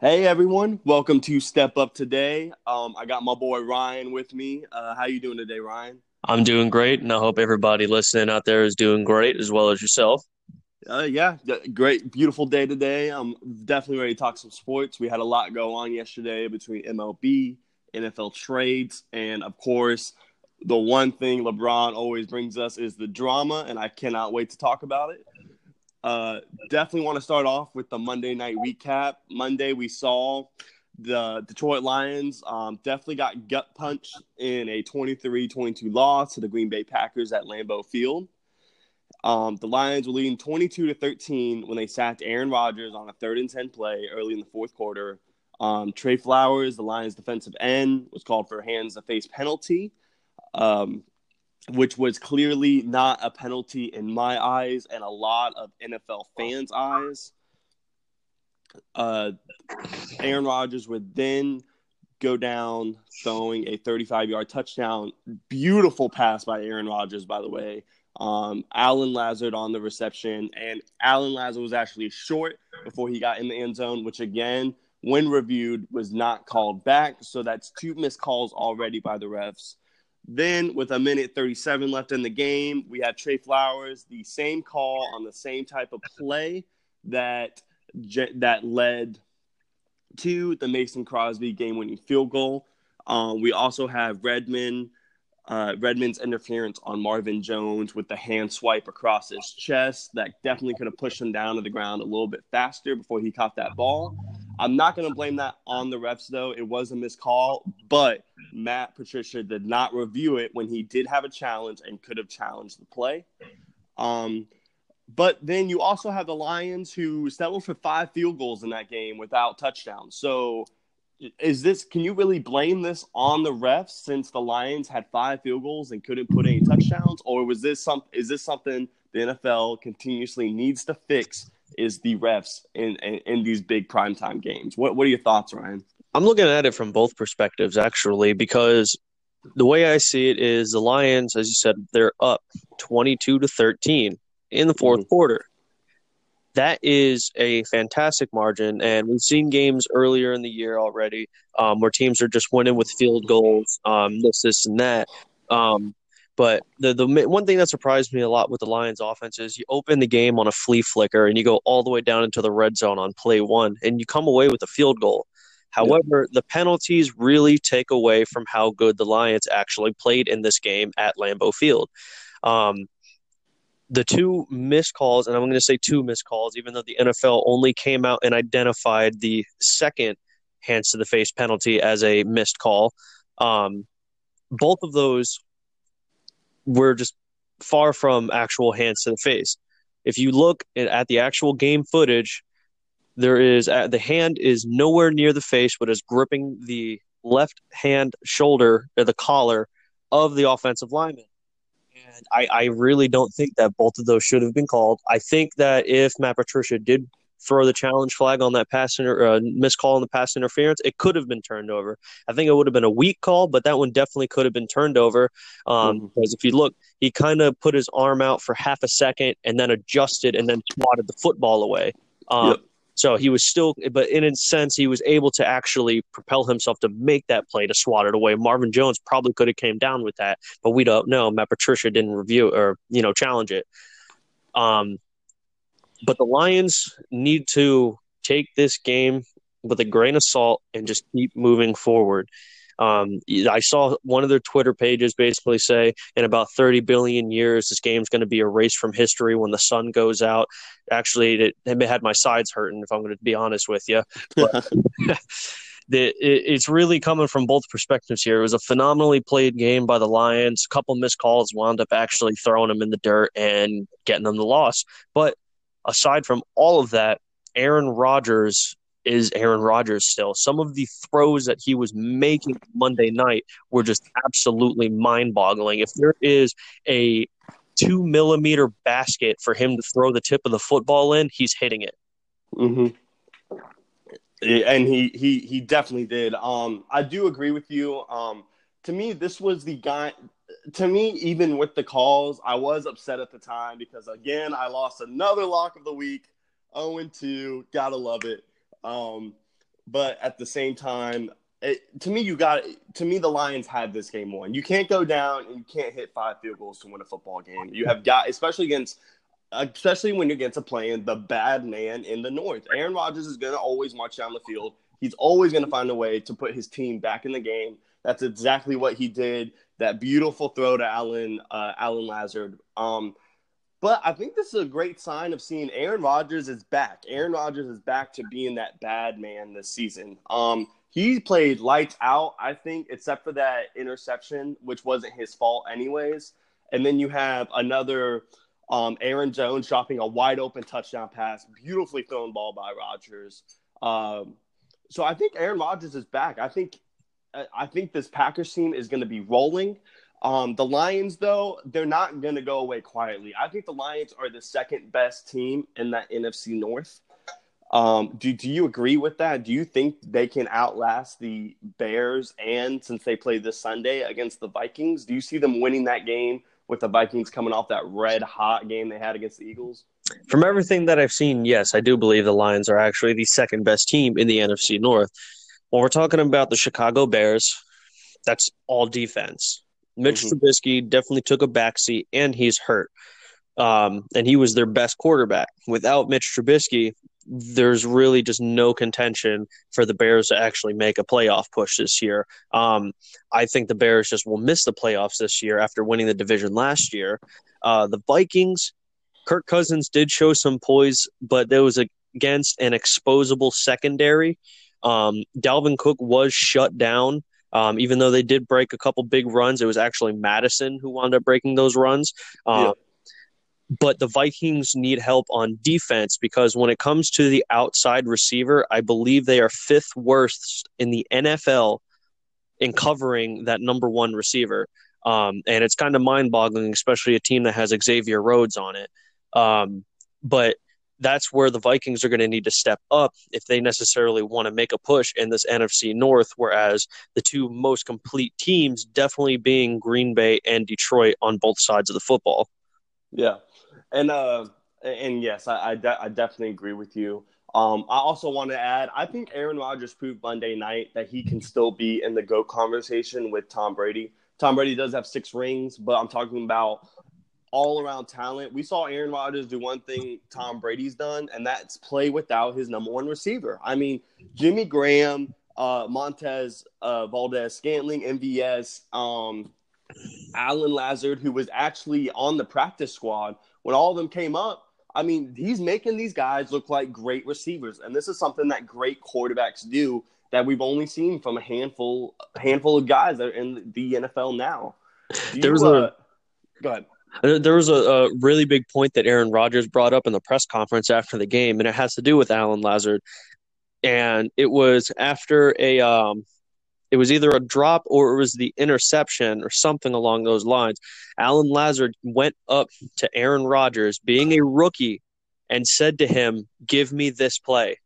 Hey everyone, welcome to Step Up Today. Um, I got my boy Ryan with me. Uh, how you doing today, Ryan? I'm doing great, and I hope everybody listening out there is doing great as well as yourself. Uh, yeah, great, beautiful day today. I'm definitely ready to talk some sports. We had a lot go on yesterday between MLB, NFL trades, and of course, the one thing LeBron always brings us is the drama, and I cannot wait to talk about it. Uh, definitely want to start off with the Monday night recap. Monday, we saw the Detroit Lions um, definitely got gut punched in a 23 22 loss to the Green Bay Packers at Lambeau Field. Um, the Lions were leading 22 to 13 when they sacked Aaron Rodgers on a third and 10 play early in the fourth quarter. Um, Trey Flowers, the Lions' defensive end, was called for hands to face penalty. Um, which was clearly not a penalty in my eyes and a lot of NFL fans' eyes. Uh, Aaron Rodgers would then go down throwing a 35 yard touchdown. Beautiful pass by Aaron Rodgers, by the way. Um, Allen Lazard on the reception, and Allen Lazard was actually short before he got in the end zone, which again, when reviewed, was not called back. So that's two missed calls already by the refs. Then, with a minute 37 left in the game, we had Trey Flowers, the same call on the same type of play that that led to the Mason Crosby game-winning field goal. Um, we also have Redmond, uh, Redmond's interference on Marvin Jones with the hand swipe across his chest that definitely could have pushed him down to the ground a little bit faster before he caught that ball. I'm not going to blame that on the refs, though. It was a missed call, but Matt Patricia did not review it when he did have a challenge and could have challenged the play. Um, but then you also have the Lions who settled for five field goals in that game without touchdowns. So is this can you really blame this on the refs since the Lions had five field goals and couldn't put any touchdowns or was this some is this something the NFL continuously needs to fix is the refs in, in, in these big primetime games. What what are your thoughts, Ryan? I'm looking at it from both perspectives actually, because the way I see it is the Lions, as you said, they're up 22 to 13 in the 4th mm-hmm. quarter. That is a fantastic margin, and we've seen games earlier in the year already um, where teams are just winning with field goals, um, this, this, and that. Um, but the the one thing that surprised me a lot with the Lions offense is you open the game on a flea flicker and you go all the way down into the red zone on play one and you come away with a field goal. However, the penalties really take away from how good the Lions actually played in this game at Lambeau Field. Um, the two missed calls, and I'm going to say two missed calls, even though the NFL only came out and identified the second hands to the face penalty as a missed call. Um, both of those were just far from actual hands to the face. If you look at the actual game footage, there is uh, the hand is nowhere near the face, but is gripping the left hand shoulder or the collar of the offensive lineman. And I, I really don't think that both of those should have been called. I think that if Matt Patricia did throw the challenge flag on that pass inter, uh, missed call on the pass interference, it could have been turned over. I think it would have been a weak call, but that one definitely could have been turned over. Um, mm-hmm. Because if you look, he kind of put his arm out for half a second and then adjusted and then swatted the football away. Um, yep. So he was still, but in a sense, he was able to actually propel himself to make that play to swat it away. Marvin Jones probably could have came down with that, but we don't know. Matt Patricia didn't review or you know challenge it. Um, but the Lions need to take this game with a grain of salt and just keep moving forward. Um, I saw one of their Twitter pages basically say, in about 30 billion years, this game's going to be erased from history when the sun goes out. Actually, it, it had my sides hurting, if I'm going to be honest with you. But, the, it's really coming from both perspectives here. It was a phenomenally played game by the Lions. A couple missed calls wound up actually throwing them in the dirt and getting them the loss. But aside from all of that, Aaron Rodgers is Aaron Rodgers still. Some of the throws that he was making Monday night were just absolutely mind boggling. If there is a two millimeter basket for him to throw the tip of the football in, he's hitting it. Mm-hmm. And he, he, he definitely did. Um, I do agree with you. Um, to me, this was the guy. To me, even with the calls, I was upset at the time because again, I lost another lock of the week. 0 2. Gotta love it. Um, but at the same time, it, to me, you got to me the Lions had this game won. You can't go down and you can't hit five field goals to win a football game. You have got, especially against, especially when you're against a playing the bad man in the North. Aaron Rodgers is going to always march down the field. He's always going to find a way to put his team back in the game. That's exactly what he did. That beautiful throw to Allen, uh, Allen Lazard. Um, but I think this is a great sign of seeing Aaron Rodgers is back. Aaron Rodgers is back to being that bad man this season. Um, he played lights out, I think, except for that interception, which wasn't his fault anyways. And then you have another um, Aaron Jones dropping a wide open touchdown pass, beautifully thrown ball by Rodgers. Um, so I think Aaron Rodgers is back. I think I think this Packers team is going to be rolling. Um, the Lions, though, they're not going to go away quietly. I think the Lions are the second best team in that NFC North. Um, do, do you agree with that? Do you think they can outlast the Bears and since they play this Sunday against the Vikings, do you see them winning that game with the Vikings coming off that red hot game they had against the Eagles? From everything that I've seen, yes, I do believe the Lions are actually the second best team in the NFC North. When we're talking about the Chicago Bears, that's all defense. Mitch mm-hmm. Trubisky definitely took a backseat, and he's hurt. Um, and he was their best quarterback. Without Mitch Trubisky, there's really just no contention for the Bears to actually make a playoff push this year. Um, I think the Bears just will miss the playoffs this year after winning the division last year. Uh, the Vikings, Kirk Cousins did show some poise, but there was against an exposable secondary. Um, Dalvin Cook was shut down. Um, even though they did break a couple big runs, it was actually Mattison who wound up breaking those runs. Um, yeah but the Vikings need help on defense because when it comes to the outside receiver, I believe they are fifth worst in the NFL in covering that number one receiver. Um, and it's kind of mind boggling, especially a team that has Xavier Rhodes on it. Um, but that's where the Vikings are going to need to step up if they necessarily want to make a push in this NFC North. Whereas the two most complete teams definitely being Green Bay and Detroit on both sides of the football. Yeah, and uh, and yes, I I, de- I definitely agree with you. Um, I also want to add, I think Aaron Rodgers proved Monday night that he can still be in the GOAT conversation with Tom Brady. Tom Brady does have six rings, but I'm talking about all around talent. We saw Aaron Rodgers do one thing Tom Brady's done, and that's play without his number one receiver. I mean, Jimmy Graham, uh, Montez, uh, Valdes-Scantling, MVS, um, Allen Lazard, who was actually on the practice squad when all of them came up, I mean, he's making these guys look like great receivers, and this is something that great quarterbacks do that we've only seen from a handful handful of guys that are in the NFL now. Do there was uh, a go ahead. There was a, a, really big point that Aaron Rodgers brought up in the press conference after the game, and it has to do with Allen Lazard. And it was after a um, it was either a drop or it was the interception or something along those lines. Allen Lazard went up to Aaron Rodgers, being a rookie, and said to him, Give me this play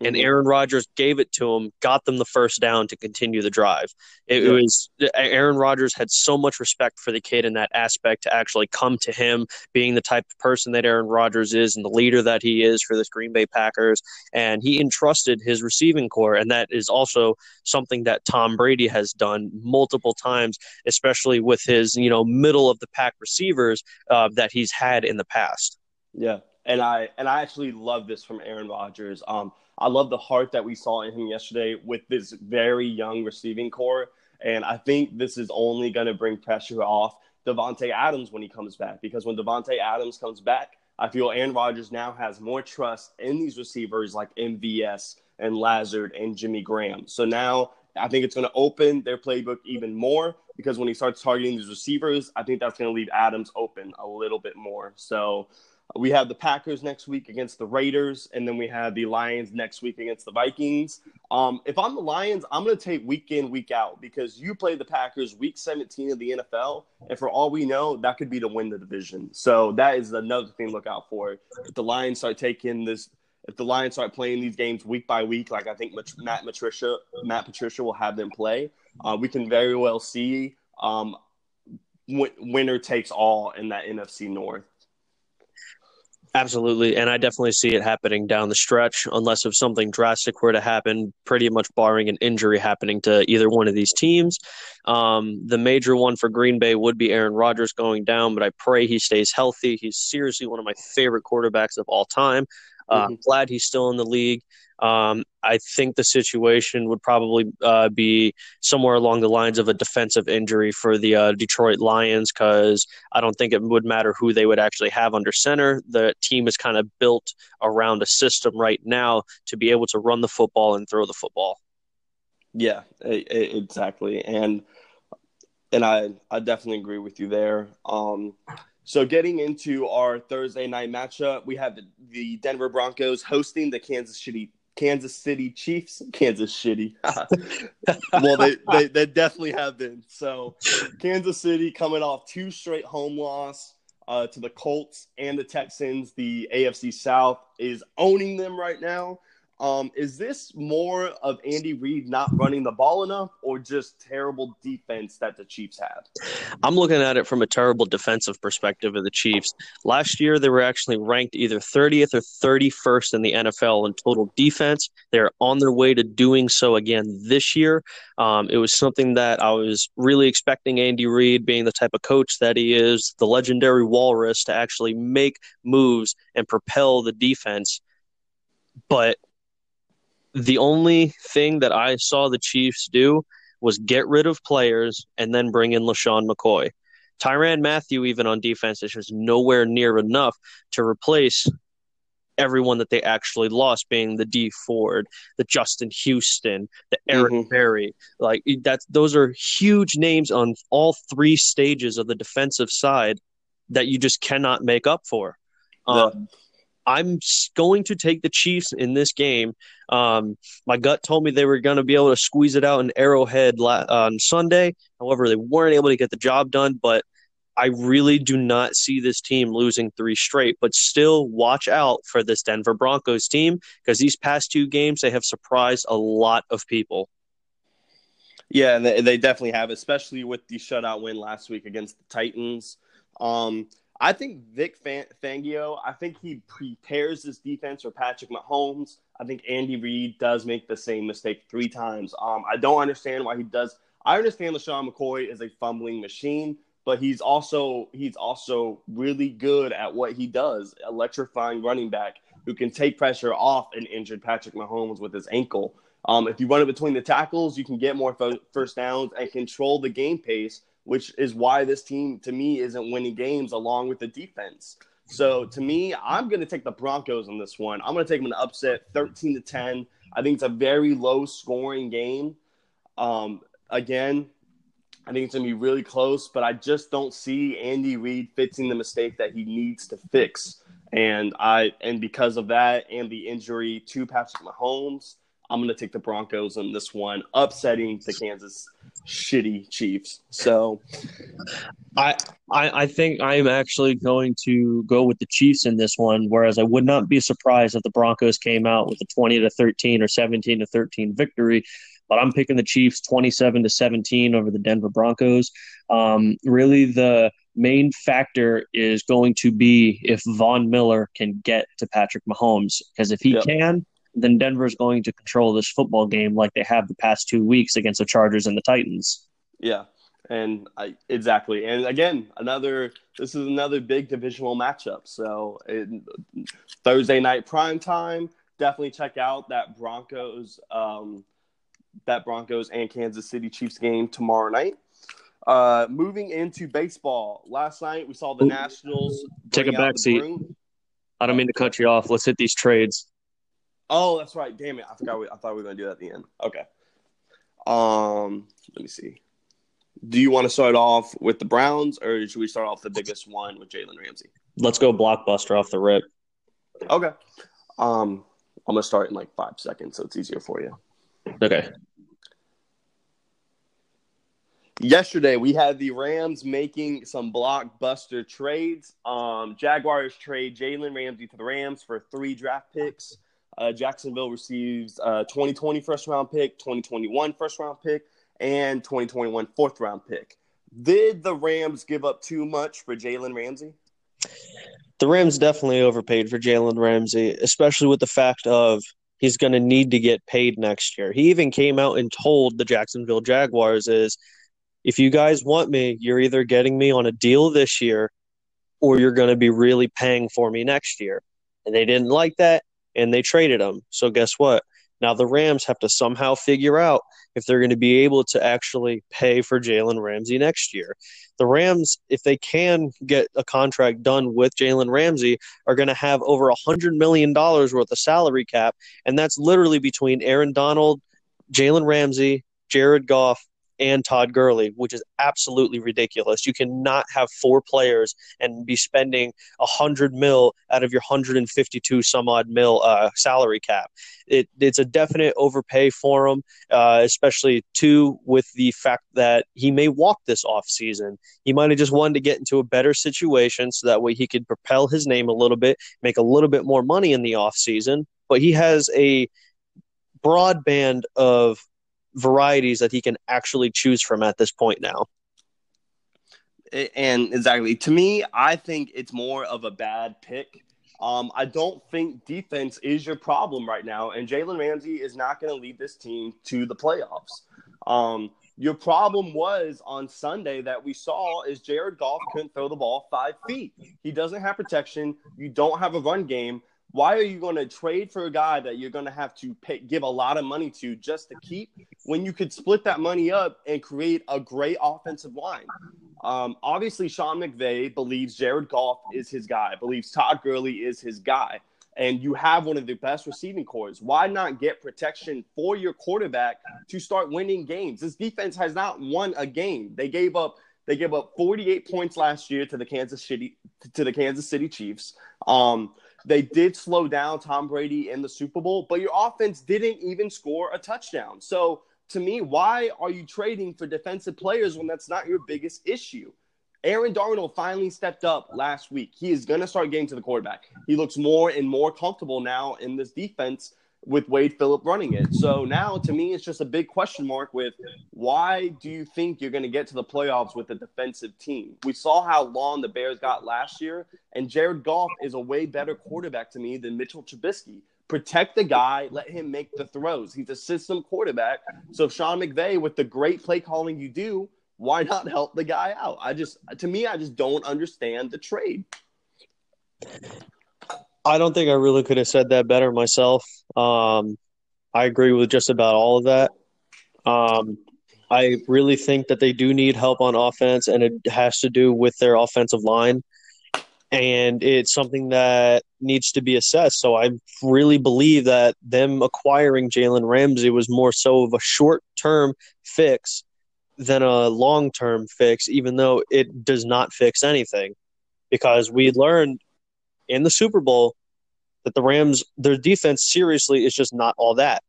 and mm-hmm. Aaron Rodgers gave it to him, got them the first down to continue the drive. It, yeah. it, was Aaron Rodgers had so much respect for the kid in that aspect to actually come to him, being the type of person that Aaron Rodgers is and the leader that he is for this Green Bay Packers, and he entrusted his receiving corps, and that is also something that Tom Brady has done multiple times, especially with his you know middle of the pack receivers uh, that he's had in the past. Yeah, and I and I actually love this from Aaron Rodgers. Um, I love the heart that we saw in him yesterday with this very young receiving corps. And I think this is only going to bring pressure off Davante Adams when he comes back. Because when Davante Adams comes back, I feel Aaron Rodgers now has more trust in these receivers like MVS and Lazard and Jimmy Graham. So now I think it's going to open their playbook even more because when he starts targeting these receivers, I think that's going to leave Adams open a little bit more. So we have the Packers next week against the Raiders, and then we have the Lions next week against the Vikings. Um, if I'm the Lions, I'm going to take week in, week out because you play the Packers week 17 of the NFL, and for all we know, that could be to win the division. So that is another thing to look out for. If the Lions start taking this, if the Lions start playing these games week by week, like I think Matt Patricia, Matt Patricia will have them play, uh, we can very well see um, winner takes all in that NFC North. Absolutely, and I definitely see it happening down the stretch, unless if something drastic were to happen, pretty much barring an injury happening to either one of these teams. Um, the major one for Green Bay would be Aaron Rodgers going down, but I pray he stays healthy. He's seriously one of my favorite quarterbacks of all time. Uh, mm-hmm. glad he's still in the league. Um, I think the situation would probably uh, be somewhere along the lines of a defensive injury for the uh, Detroit Lions because I don't think it would matter who they would actually have under center. The team is kind of built around a system right now to be able to run the football and throw the football. Yeah, exactly, and and I I definitely agree with you there. Um, so getting into our Thursday night matchup, we have the, Denver Broncos hosting the Kansas City Kansas City Chiefs. Kansas City. well, they, they, they definitely have been. So, Kansas City coming off two straight home loss uh, to the Colts and the Texans. The AFC South is owning them right now. Um, is this more of Andy Reid not running the ball enough or just terrible defense that the Chiefs have? I'm looking at it from a terrible defensive perspective of the Chiefs. Last year, they were actually ranked either 30th or 31st in the NFL in total defense. They're on their way to doing so again this year. Um, it was something that I was really expecting Andy Reid, being the type of coach that he is, the legendary walrus, to actually make moves and propel the defense. But the only thing that I saw the Chiefs do was get rid of players and then bring in LeSean McCoy. Tyrann Mathieu, even on defense, is just nowhere near enough to replace everyone that they actually lost, being the Dee Ford, the Justin Houston, the Eric mm-hmm. Berry. Like that's those are huge names on all three stages of the defensive side that you just cannot make up for. Um, I'm going to take the Chiefs in this game. Um, my gut told me they were going to be able to squeeze it out in Arrowhead la- on Sunday. However, they weren't able to get the job done. But I really do not see this team losing three straight. But still, watch out for this Denver Broncos team because these past two games they have surprised a lot of people. Yeah, they, definitely have, especially with the shutout win last week against the Titans. Um, I think Vic Fangio, I think he prepares his defense for Patrick Mahomes. I think Andy Reid does make the same mistake three times. Um, I don't understand why he does. I understand LeSean McCoy is a fumbling machine, but he's also he's also really good at what he does, electrifying running back who can take pressure off an injured Patrick Mahomes with his ankle. Um, if you run it between the tackles, you can get more first downs and control the game pace which is why this team to me isn't winning games along with the defense. So to me, I'm going to take the Broncos on this one. I'm going to take them an upset, 13 to 10. I think it's a very low scoring game. Um, again, I think it's going to be really close, but I just don't see Andy Reid fixing the mistake that he needs to fix. And I and because of that and the injury to Patrick Mahomes, I'm going to take the Broncos on this one, upsetting the Kansas shitty Chiefs. So, I, I I think I'm actually going to go with the Chiefs in this one. Whereas I would not be surprised if the Broncos came out with a 20 to 13 or 17 to 13 victory. But I'm picking the Chiefs 27 to 17 over the Denver Broncos. Um, really, the main factor is going to be if Von Miller can get to Patrick Mahomes. Because if he yep. can, then Denver's going to control this football game like they have the past two weeks against the Chargers and the Titans. Yeah, and I, exactly. And again, another this is another big divisional matchup. So it, Thursday night prime time, definitely check out that Broncos, um, that Broncos and Kansas City Chiefs game tomorrow night. Uh, moving into baseball, last night we saw the Nationals take a back seat. I don't mean to cut you off. Let's hit these trades. Oh, that's right. Damn it. I forgot. We, I thought we were going to do that at the end. Okay. Um, let me see. Do you want to start off with the Browns, or should we start off the biggest one with Jalen Ramsey? Let's go blockbuster off the rip. Okay. Um, I'm gonna start in like five seconds, so it's easier for you. Okay. Yesterday, we had the Rams making some blockbuster trades. Um, Jaguars trade Jalen Ramsey to the Rams for three draft picks. Uh, Jacksonville receives a 2020 first round pick, 2021 first round pick, and 2021 fourth round pick. Did the Rams give up too much for Jalen Ramsey? the Rams definitely overpaid for Jalen Ramsey, especially with the fact of he's going to need to get paid next year. He even came out and told the Jacksonville Jaguars is if you guys want me, you're either getting me on a deal this year or you're going to be really paying for me next year. And they didn't like that and they traded him. So guess what? Now the Rams have to somehow figure out if they're going to be able to actually pay for Jalen Ramsey next year. The Rams, if they can get a contract done with Jalen Ramsey, are going to have over a $100 million worth of salary cap. And that's literally between Aaron Donald, Jalen Ramsey, Jared Goff, and Todd Gurley, which is absolutely ridiculous. You cannot have four players and be spending a hundred mil out of your hundred and fifty-two some odd mil uh, salary cap. It, it's a definite overpay for him, uh, especially too with the fact that he may walk this off season. He might have just wanted to get into a better situation so that way he could propel his name a little bit, make a little bit more money in the off season. But he has a broad band of varieties that he can actually choose from at this point now. And exactly to me, I think it's more of a bad pick. Um, I don't think defense is your problem right now, and Jalen Ramsey is not going to lead this team to the playoffs. Um, your problem was on Sunday that we saw is Jared Goff couldn't throw the ball five feet. He doesn't have protection. You don't have a run game why are you going to trade for a guy that you're going to have to pay, give a lot of money to just to keep when you could split that money up and create a great offensive line? Um, obviously, Sean McVay believes Jared Goff is his guy, believes Todd Gurley is his guy, and you have one of the best receiving cores. Why not get protection for your quarterback to start winning games? This defense has not won a game. They gave up they gave up 48 points last year to the Kansas City to the Kansas City Chiefs. Um, they did slow down Tom Brady in the Super Bowl, but your offense didn't even score a touchdown. So to me, why are you trading for defensive players when that's not your biggest issue? Aaron Donald finally stepped up last week. He is going to start getting to the quarterback. He looks more and more comfortable now in this defense with Wade Phillip running it. So now to me, it's just a big question mark with why do you think you're going to get to the playoffs with a defensive team? We saw how long the Bears got last year, and Jared Goff is a way better quarterback to me than Mitchell Trubisky. Protect the guy, let him make the throws. He's a system quarterback. So Sean McVay, with the great play calling you do, why not help the guy out? I just, to me, I just don't understand the trade. I don't think I really could have said that better myself. Um, I agree with just about all of that. Um, I really think that they do need help on offense, and it has to do with their offensive line. And it's something that needs to be assessed. So I really believe that them acquiring Jalen Ramsey was more so of a short term fix than a long term fix, even though it does not fix anything. Because we learned in the Super Bowl that the Rams, their defense seriously is just not all that.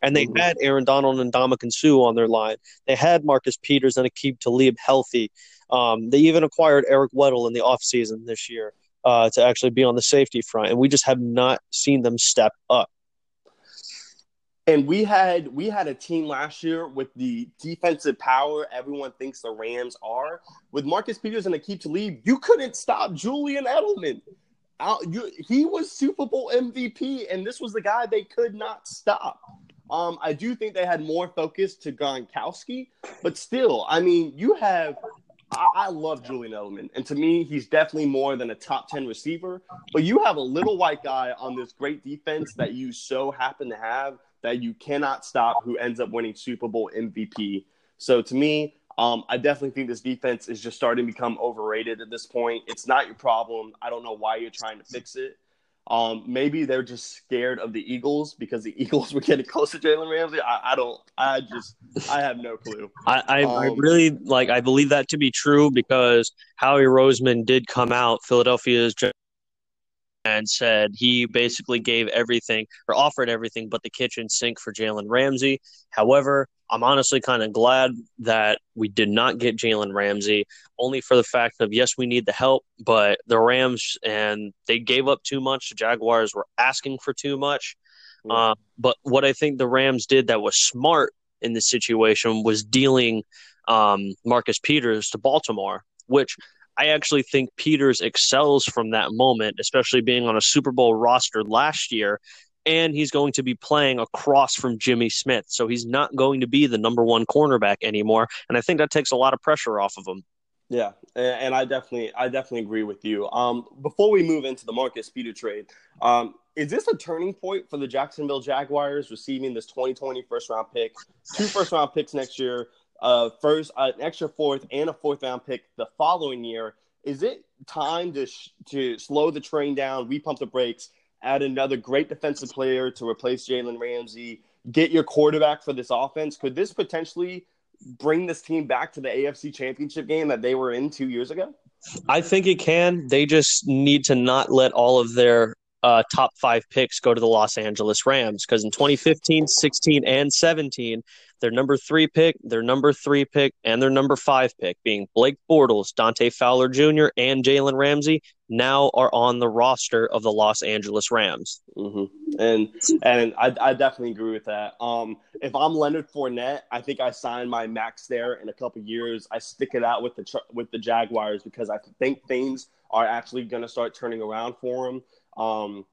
And they mm-hmm. had Aaron Donald and Ndamukong Suh on their line. They had Marcus Peters and Aqib Talib healthy. Um, they even acquired Eric Weddle in the offseason this year uh, to actually be on the safety front. And we just have not seen them step up. And we had we had a team last year with the defensive power everyone thinks the Rams are. With Marcus Peters and Aqib Talib, you couldn't stop Julian Edelman out, you, he was Super Bowl MVP, and this was the guy they could not stop. Um, I do think they had more focus to Gronkowski, but still, I mean, you have. I, I love Julian Edelman, and to me, he's definitely more than a top ten receiver. But you have a little white guy on this great defense that you so happen to have that you cannot stop, who ends up winning Super Bowl MVP. So to me, um, I definitely think this defense is just starting to become overrated at this point. It's not your problem. I don't know why you're trying to fix it. Um, maybe they're just scared of the Eagles because the Eagles were getting close to Jalen Ramsey. I, I, don't. I just. I have no clue. I, I, um, I, really like. I believe that to be true because Howie Roseman did come out. Philadelphia's and said he basically gave everything or offered everything but the kitchen sink for Jalen Ramsey. However, I'm honestly kind of glad that we did not get Jalen Ramsey, only for the fact of yes, we need the help, but the Rams and they gave up too much. The Jaguars were asking for too much. Uh, but what I think the Rams did that was smart in this situation was dealing um, Marcus Peters to Baltimore, which I actually think Peters excels from that moment, especially being on a Super Bowl roster last year. And he's going to be playing across from Jimmy Smith. So he's not going to be the number one cornerback anymore. And I think that takes a lot of pressure off of him. Yeah, and I definitely, I definitely agree with you. Um, before we move into the Marcus Peter trade, um, is this a turning point for the Jacksonville Jaguars receiving this 2020 first round pick, two first round picks next year, uh, first an extra fourth and a fourth round pick the following year? Is it time to sh- to slow the train down, repump the brakes, add another great defensive player to replace Jalen Ramsey, get your quarterback for this offense? Could this potentially bring this team back to the AFC Championship game that they were in two years ago? I think it can. They just need to not let all of their uh, top five picks go to the Los Angeles Rams because in 2015, 16, and 17, their number three pick, their number three pick, and their number five pick, being Blake Bortles, Dante Fowler Jr., and Jalen Ramsey, now are on the roster of the Los Angeles Rams. Mm-hmm. And and I, I definitely agree with that. Um, if I'm Leonard Fournette, I think I sign my max there in a couple years. I stick it out with the with the Jaguars because I think things are actually going to start turning around for him. Um,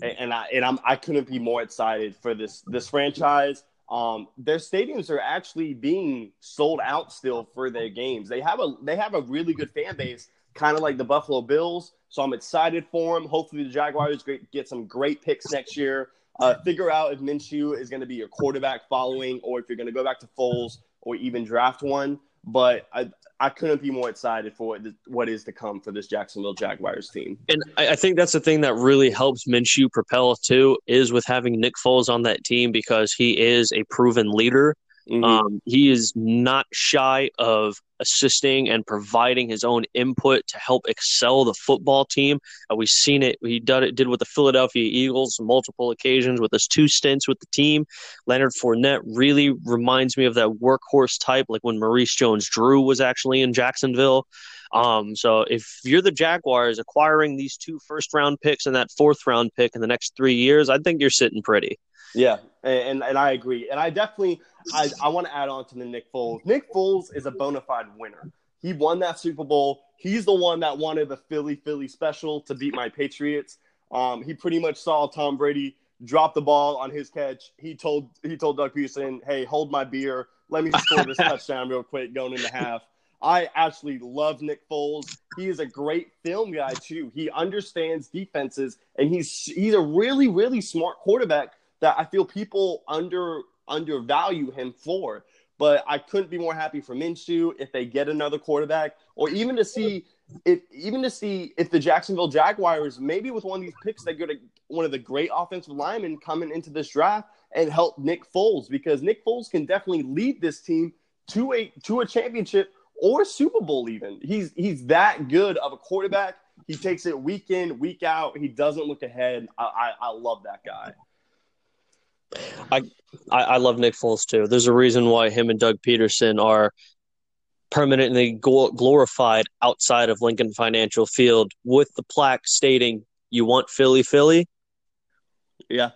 and, and I and I'm I couldn't be more excited for this this franchise. Um, their stadiums are actually being sold out still for their games. They have a they have a really good fan base, kind of like the Buffalo Bills. So I'm excited for them. Hopefully the Jaguars get some great picks next year. Uh, figure out if Minshew is going to be your quarterback following, or if you're going to go back to Foles, or even draft one. But I, I couldn't be more excited for what, is to come for this Jacksonville Jaguars team. And I think that's the thing that really helps Minshew propel too is with having Nick Foles on that team because he is a proven leader. Mm-hmm. Um, he is not shy of assisting and providing his own input to help excel the football team. Uh, we've seen it. He did it did with the Philadelphia Eagles multiple occasions with his two stints with the team. Leonard Fournette really reminds me of that workhorse type, like when Maurice Jones-Drew was actually in Jacksonville. Um, so if you're the Jaguars acquiring these two first round picks and that fourth round pick in the next three years, I think you're sitting pretty. Yeah, and and I agree, and I definitely I, I want to add on to the Nick Foles. Nick Foles is a bona fide winner. He won that Super Bowl. He's the one that wanted the Philly Philly special to beat my Patriots. Um, he pretty much saw Tom Brady drop the ball on his catch. He told he told Doug Pederson, "Hey, hold my beer. Let me score this touchdown real quick going into half." I actually love Nick Foles. He is a great film guy too. He understands defenses, and he's he's a really really smart quarterback that I feel people under undervalue him for. But I couldn't be more happy for Minshew if they get another quarterback, or even to see if even to see if the Jacksonville Jaguars maybe with one of these picks they get a, one of the great offensive linemen coming into this draft and help Nick Foles because Nick Foles can definitely lead this team to a to a championship or Super Bowl even. He's he's that good of a quarterback. He takes it week in, week out. He doesn't look ahead. I, I, I love that guy. I, I love Nick Foles too. There's a reason why him and Doug Pederson are permanently glorified outside of Lincoln Financial Field with the plaque stating "You want Philly, Philly." Yeah,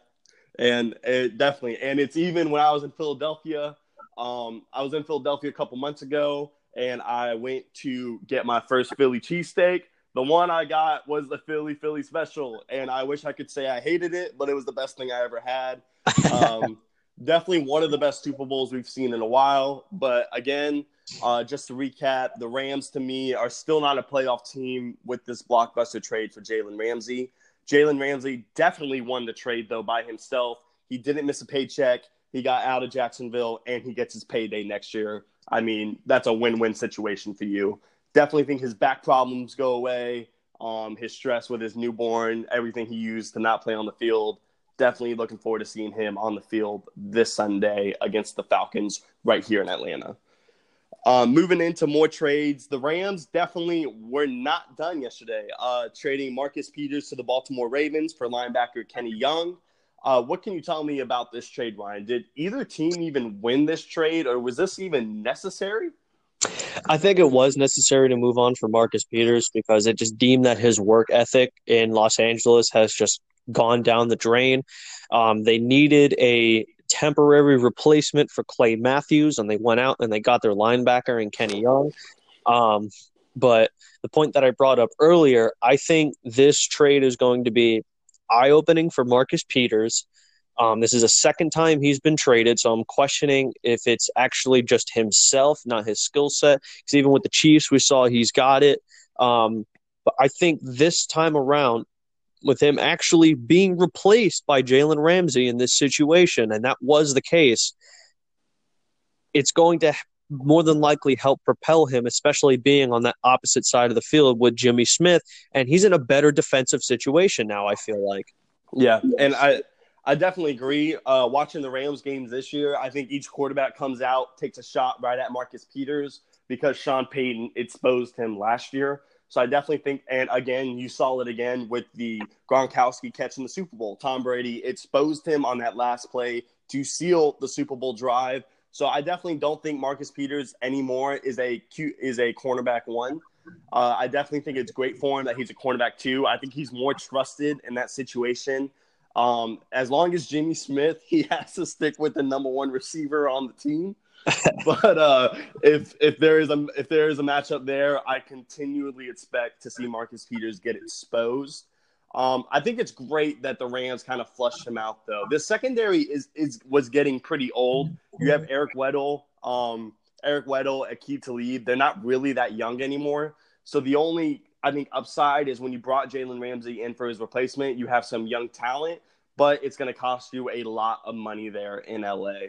and it definitely, and it's even when I was in Philadelphia. Um, I was in Philadelphia a couple months ago, and I went to get my first Philly cheesesteak. The one I got was the Philly Philly special, and I wish I could say I hated it, but it was the best thing I ever had. Um, definitely one of the best Super Bowls we've seen in a while. But again, uh, just to recap, the Rams to me are still not a playoff team with this blockbuster trade for Jalen Ramsey. Jalen Ramsey definitely won the trade though by himself. He didn't miss a paycheck. He got out of Jacksonville and he gets his payday next year. I mean, that's a win-win situation for you definitely think his back problems go away. Um, his stress with his newborn, everything he used to not play on the field. Definitely looking forward to seeing him on the field this Sunday against the Falcons right here in Atlanta. Um, moving into more trades, the Rams definitely were not done yesterday. Uh, trading Marcus Peters to the Baltimore Ravens for linebacker Kenny Young. Uh, what can you tell me about this trade, Ryan? Did either team even win this trade, or was this even necessary? I think it was necessary to move on for Marcus Peters because it just deemed that his work ethic in Los Angeles has just gone down the drain. Um, they needed a temporary replacement for Clay Matthews, and they went out and they got their linebacker in Kenny Young. Um, But the point that I brought up earlier, I think this trade is going to be eye opening for Marcus Peters. Um, this is a second time he's been traded, so I'm questioning if it's actually just himself, not his skill set. Because even with the Chiefs, we saw he's got it. Um, but I think this time around, with him actually being replaced by Jalen Ramsey in this situation, and that was the case, it's going to more than likely help propel him, especially being on that opposite side of the field with Jimmy Smith. And he's in a better defensive situation now, I feel like. Yeah. And I. I definitely agree. Uh, watching the Rams games this year, I think each quarterback comes out, takes a shot right at Marcus Peters because Sean Payton exposed him last year. So I definitely think, and again, you saw it again with the Gronkowski catch in the Super Bowl. Tom Brady exposed him on that last play to seal the Super Bowl drive. So I definitely don't think Marcus Peters anymore is a is a cornerback one. Uh, I definitely think it's great for him that he's a cornerback two. I think he's more trusted in that situation. Um, as long as Jimmy Smith, he has to stick with the number one receiver on the team. but uh, if if there is a if there is a matchup there, I continually expect to see Marcus Peters get exposed. Um, I think it's great that the Rams kind of flushed him out, though. The secondary is is was getting pretty old. You have Eric Weddle, um, Eric Weddle, Aqib Talib. They're not really that young anymore. So the only I think upside is when you brought Jalen Ramsey in for his replacement, you have some young talent, but it's going to cost you a lot of money there in LA.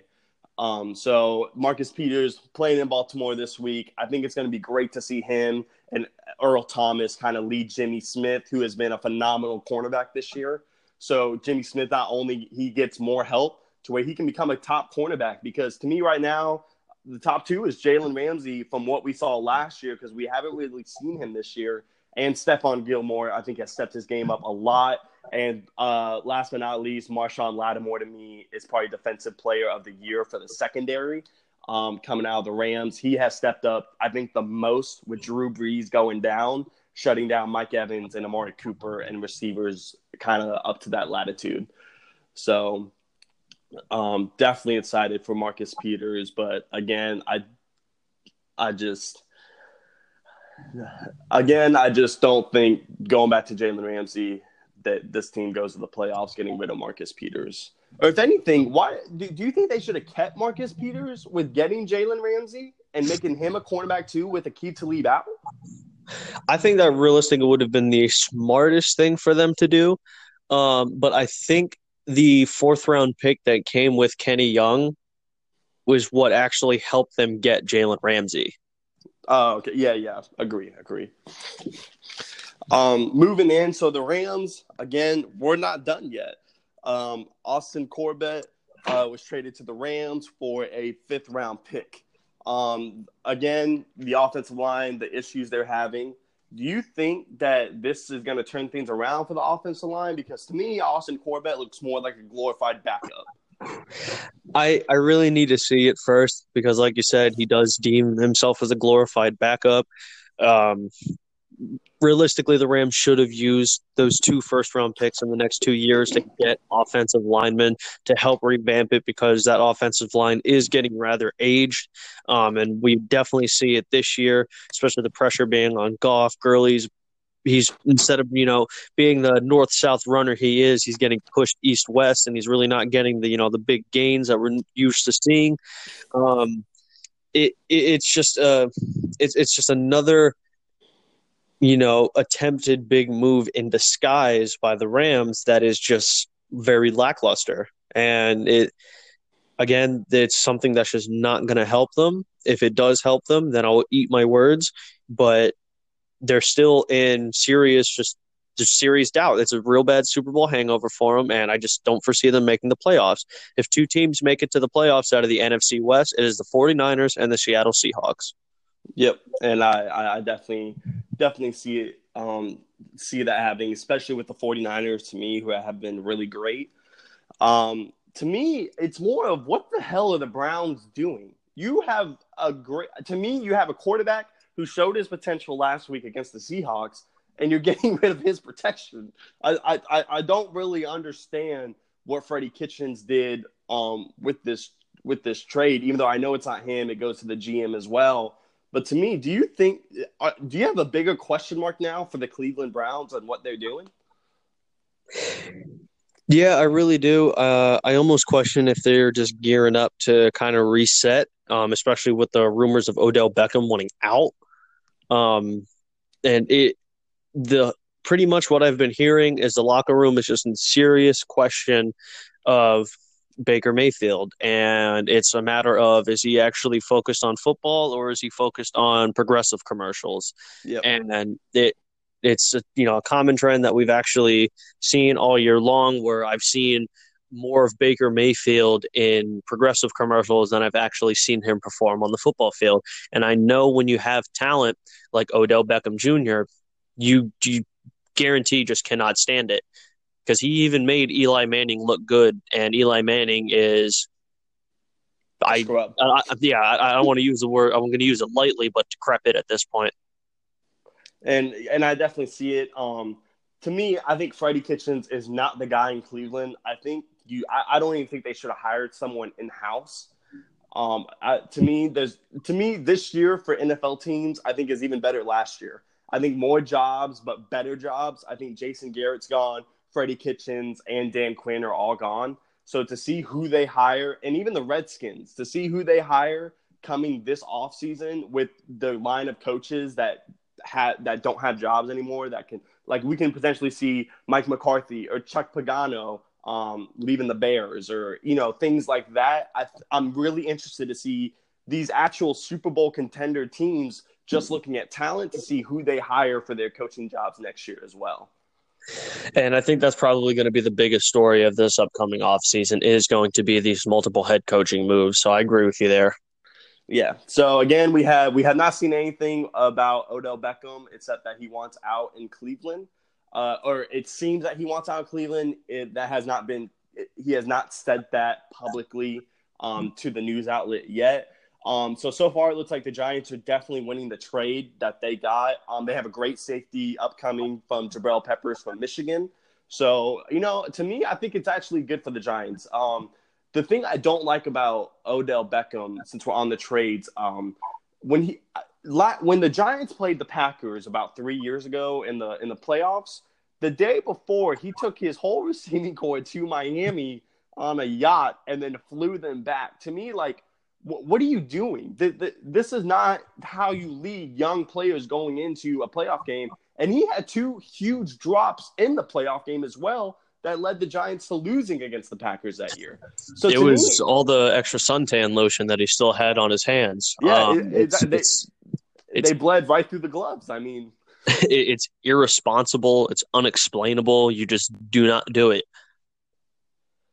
Um, so Marcus Peters playing in Baltimore this week. I think it's going to be great to see him and Earl Thomas kind of lead Jimmy Smith, who has been a phenomenal cornerback this year. So Jimmy Smith not only he gets more help to where he can become a top cornerback because to me right now the top two is Jalen Ramsey from what we saw last year because we haven't really seen him this year, and Stephon Gilmore I think has stepped his game up a lot. And uh, last but not least, Marshon Lattimore to me is probably defensive player of the year for the secondary. Um, coming out of the Rams, he has stepped up, I think, the most with Drew Brees going down, shutting down Mike Evans and Amari Cooper and receivers kind of up to that latitude. So, um, definitely excited for Marcus Peters, but again, I, I just, again, I just don't think going back to Jalen Ramsey that this team goes to the playoffs getting rid of Marcus Peters. Or if anything, why do, do you think they should have kept Marcus Peters with getting Jalen Ramsey and making him a cornerback too with Aqib Talib out? I think that realistically would have been the smartest thing for them to do. Um, but I think the fourth round pick that came with Kenny Young was what actually helped them get Jalen Ramsey. Oh, okay. Yeah, yeah. Agree, agree. Um, moving in, so the Rams again, we're not done yet. Um, Austin Corbett uh, was traded to the Rams for a fifth round pick. Um, again, the offensive line, the issues they're having. Do you think that this is going to turn things around for the offensive line? Because to me, Austin Corbett looks more like a glorified backup. I I really need to see it first because, like you said, he does deem himself as a glorified backup. Um, realistically, the Rams should have used those two first round picks in the next two years to get offensive linemen to help revamp it because that offensive line is getting rather aged. Um, and we definitely see it this year, especially the pressure being on Goff, Gurley's. He's instead of you know being the north south runner he is, he's getting pushed east west, and he's really not getting the you know the big gains that we're used to seeing. Um, it, it it's just uh, it's it's just another you know, attempted big move in disguise by the Rams that is just very lackluster. And it, again, it's something that's just not going to help them. If it does help them, then I'll eat my words. But they're still in serious, just, just serious doubt. It's a real bad Super Bowl hangover for them, and I just don't foresee them making the playoffs. If two teams make it to the playoffs out of the NFC West, it is the 49ers and the Seattle Seahawks. Yep, and I, I definitely definitely see it um, see that happening, especially with the 49ers to me, who have been really great. Um, to me, it's more of what the hell are the Browns doing? You have a great to me, you have a quarterback who showed his potential last week against the Seahawks, and you're getting rid of his protection. I I, I don't really understand what Freddie Kitchens did um, with this with this trade, even though I know it's not him, it goes to the GM as well But to me, do you think uh, do you have a bigger question mark now for the Cleveland Browns and what they're doing? Yeah, I really do. Uh, I almost question if they're just gearing up to kind of reset, um, especially with the rumors of Odell Beckham wanting out. Um, and it, the pretty much what I've been hearing is the locker room is just in serious question of Baker Mayfield, and it's a matter of is he actually focused on football or is he focused on progressive commercials? Yep. And, and it it's a, you know a common trend that we've actually seen all year long, where I've seen more of Baker Mayfield in progressive commercials than I've actually seen him perform on the football field. And I know when you have talent like Odell Beckham Jr., you you guarantee just cannot stand it because he even made Eli Manning look good, and Eli Manning is. I, I, yeah, I, I don't want to use the word. I'm going to use it lightly, but decrepit at this point. And and I definitely see it. Um, to me, I think Freddie Kitchens is not the guy in Cleveland. I think you. I, I don't even think they should have hired someone in house. Um, I, to me, there's to me this year for NFL teams, I think is even better last year. I think more jobs, but better jobs. I think Jason Garrett's gone. Freddie Kitchens and Dan Quinn are all gone. So to see who they hire, and even the Redskins, to see who they hire coming this offseason with the line of coaches that had that don't have jobs anymore, that can like we can potentially see Mike McCarthy or Chuck Pagano um, leaving the Bears, or you know things like that. I, I'm really interested to see these actual Super Bowl contender teams just looking at talent to see who they hire for their coaching jobs next year as well. And I think that's probably going to be the biggest story of this upcoming offseason is going to be these multiple head coaching moves. So I agree with you there. Yeah. So again, we have we have not seen anything about Odell Beckham except that he wants out in Cleveland, uh, or it seems that he wants out of Cleveland. It, that has not been. It, he has not said that publicly um, to the news outlet yet. Um, so so far, it looks like the Giants are definitely winning the trade that they got. Um, they have a great safety upcoming from Jabril Peppers from Michigan. So you know, to me, I think it's actually good for the Giants. Um, the thing I don't like about Odell Beckham, since we're on the trades, um, when he when the Giants played the Packers about three years ago in the in the playoffs, the day before he took his whole receiving corps to Miami on a yacht and then flew them back. To me, like what are you doing? This is not how you lead young players going into a playoff game. And he had two huge drops in the playoff game as well that led the Giants to losing against the Packers that year. So it was me, all the extra suntan lotion that he still had on his hands. Yeah, um, it, it, it's, they, it's, they bled right through the gloves. I mean, it's irresponsible. It's unexplainable. You just do not do it.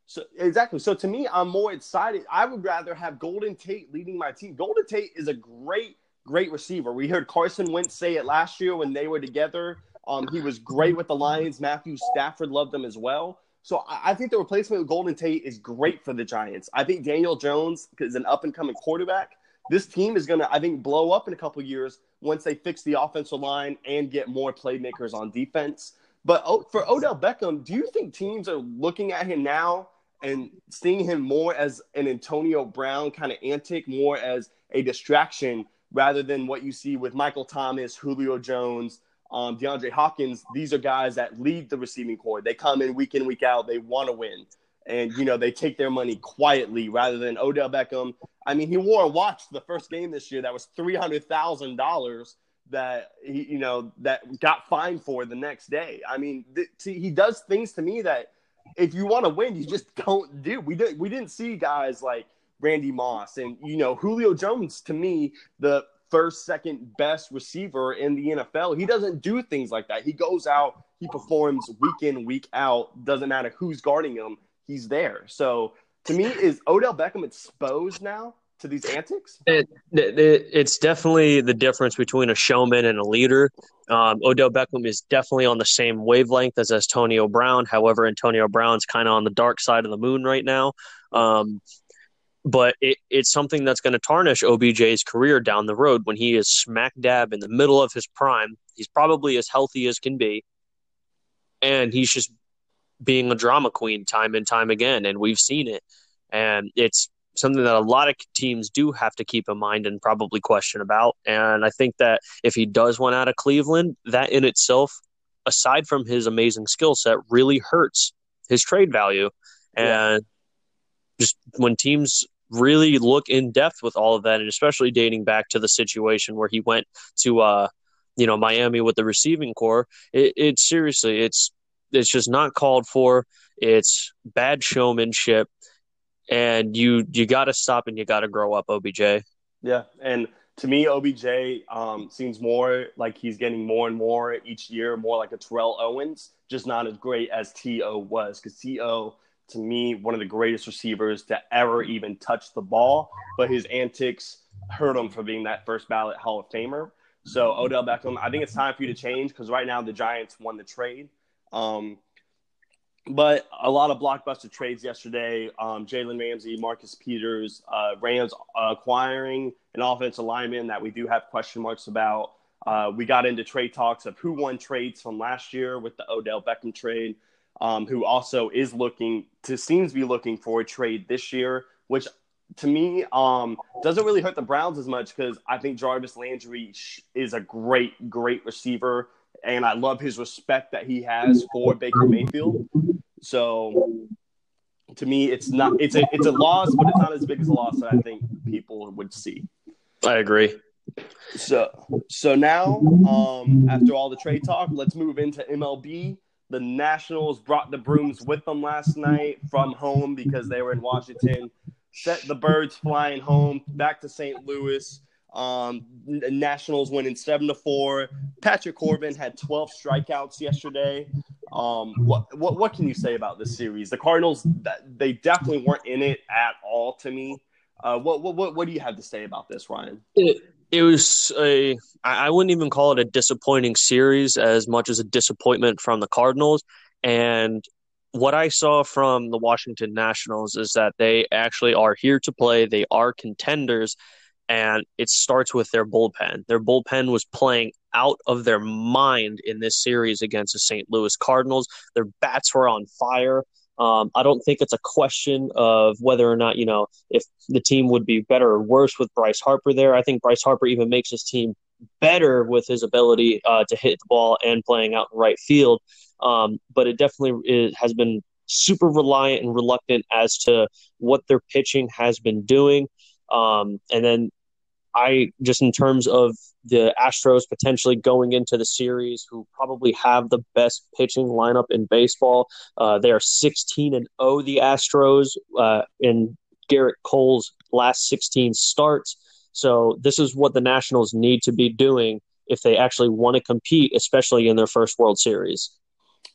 So exactly. So to me, I'm more excited. I would rather have Golden Tate leading my team. Golden Tate is a great, great receiver. We heard Carson Wentz say it last year when they were together. Um, he was great with the Lions. Matthew Stafford loved him as well. So I, I think the replacement with Golden Tate is great for the Giants. I think Daniel Jones is an up and coming quarterback. This team is going to, I think, blow up in a couple years once they fix the offensive line and get more playmakers on defense. But oh, for Odell Beckham, do you think teams are looking at him now and seeing him more as an Antonio Brown kind of antic, more as a distraction rather than what you see with Michael Thomas, Julio Jones, um, DeAndre Hopkins. These are guys that lead the receiving corps. They come in week in, week out. They want to win. And, you know, they take their money quietly rather than Odell Beckham. I mean, he wore a watch the first game this year that was $300,000 that he, you know, that got fined for the next day. I mean, th- he does things to me that if you want to win, you just don't do. We did we didn't see guys like Randy Moss and you know Julio Jones to me the first second best receiver in the NFL. He doesn't do things like that. He goes out, he performs week in week out. Doesn't matter who's guarding him, he's there. So to me, is Odell Beckham exposed now? To these antics? It, it, it's definitely the difference between a showman and a leader. Um, Odell Beckham is definitely on the same wavelength as Antonio Brown. However, Antonio Brown's kind of on the dark side of the moon right now. Um, but it, it's something that's going to tarnish OBJ's career down the road when he is smack dab in the middle of his prime. He's probably as healthy as can be, and he's just being a drama queen time and time again, and we've seen it. And it's something that a lot of teams do have to keep in mind and probably question about. And I think that if he does one out of Cleveland, that in itself, aside from his amazing skill set, really hurts his trade value. And yeah. just when teams really look in depth with all of that, and especially dating back to the situation where he went to, uh, you know, Miami with the receiving corps, it, it seriously, it's it's just not called for. It's bad showmanship, and you you got to stop and you got to grow up, OBJ. Yeah, and to me, OBJ um, seems more like he's getting more and more each year, more like a Terrell Owens, just not as great as T.O. was. Because T.O., to me, one of the greatest receivers to ever even touch the ball, but his antics hurt him for being that first ballot Hall of Famer. So, Odell Beckham, I think it's time for you to change because right now the Giants won the trade. Um, but a lot of blockbuster trades yesterday. Um, Jalen Ramsey, Marcus Peters, uh, Rams acquiring an offensive lineman that we do have question marks about. Uh, we got into trade talks of who won trades from last year with the Odell Beckham trade, um, who also is looking to seems to be looking for a trade this year, which to me um, doesn't really hurt the Browns as much because I think Jarvis Landry is a great, great receiver and I love his respect that he has for Baker Mayfield. So to me, it's not it's a it's a loss, but it's not as big as a loss that I think people would see. I agree. So so now, um, after all the trade talk, let's move into MLB. The Nationals brought the brooms with them last night from home because they were in Washington. Set the birds flying home back to St. Louis. Um, Nationals winning seven to four. Patrick Corbin had 12 strikeouts yesterday. Um, what, what what can you say about this series? The Cardinals, they definitely weren't in it at all to me. Uh, what, what what do you have to say about this, Ryan? It, it was a I wouldn't even call it a disappointing series as much as a disappointment from the Cardinals. And what I saw from the Washington Nationals is that they actually are here to play. They are contenders and it starts with their bullpen. Their bullpen was playing out of their mind in this series against the St. Louis Cardinals. Their bats were on fire. Um, I don't think it's a question of whether or not, you know, if the team would be better or worse with Bryce Harper there. I think Bryce Harper even makes his team better with his ability uh, to hit the ball and playing out in right field. Um, but it definitely is, has been super reliant and reluctant as to what their pitching has been doing. Um, and then I just in terms of the Astros potentially going into the series, who probably have the best pitching lineup in baseball. Uh, they are 16 and 0, the Astros, uh, in Gerrit Cole's last 16 starts. So this is what the Nationals need to be doing if they actually want to compete, especially in their first World Series.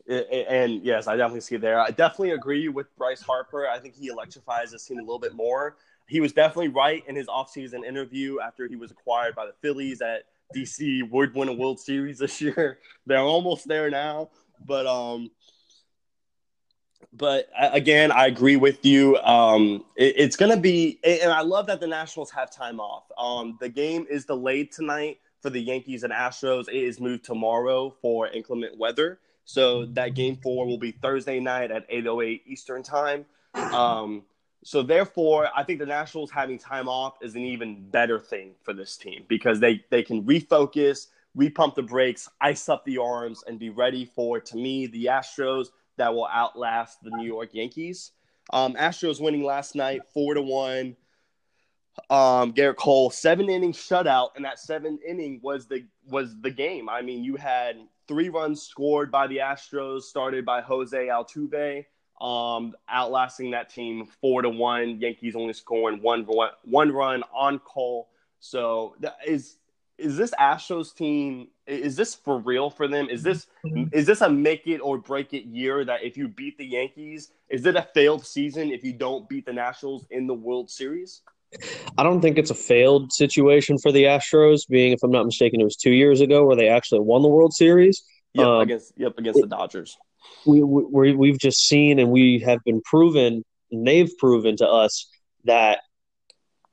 And yes, I definitely see there. I definitely agree with Bryce Harper. I think he electrifies the scene a little bit more he was definitely right in his offseason interview after he was acquired by the Phillies that DC would win a World Series this year. They're almost there now, but um, but again, I agree with you. Um, it, it's gonna be, and I love that the Nationals have time off. Um, the game is delayed tonight for the Yankees and Astros. It is moved tomorrow for inclement weather. So that game four will be Thursday night at 8:08 Eastern time. Um, so therefore, I think the Nationals having time off is an even better thing for this team because they they can refocus, repump the brakes, ice up the arms, and be ready for to me the Astros that will outlast the New York Yankees. Um, Astros winning last night four to one. Um, Gerrit Cole seven inning shutout, and that seven inning was the was the game. I mean, you had three runs scored by the Astros, started by Jose Altuve um, outlasting that team four to one. Yankees only scoring one one run on Cole. So is is this Astros team? Is this for real for them? Is this is this a make it or break it year? That if you beat the Yankees, is it a failed season if you don't beat the Nationals in the World Series? I don't think it's a failed situation for the Astros. Being, if I'm not mistaken, it was two years ago where they actually won the World Series. Yep, um, against yep against the Dodgers we, we we've just seen and we have been proven and they've proven to us that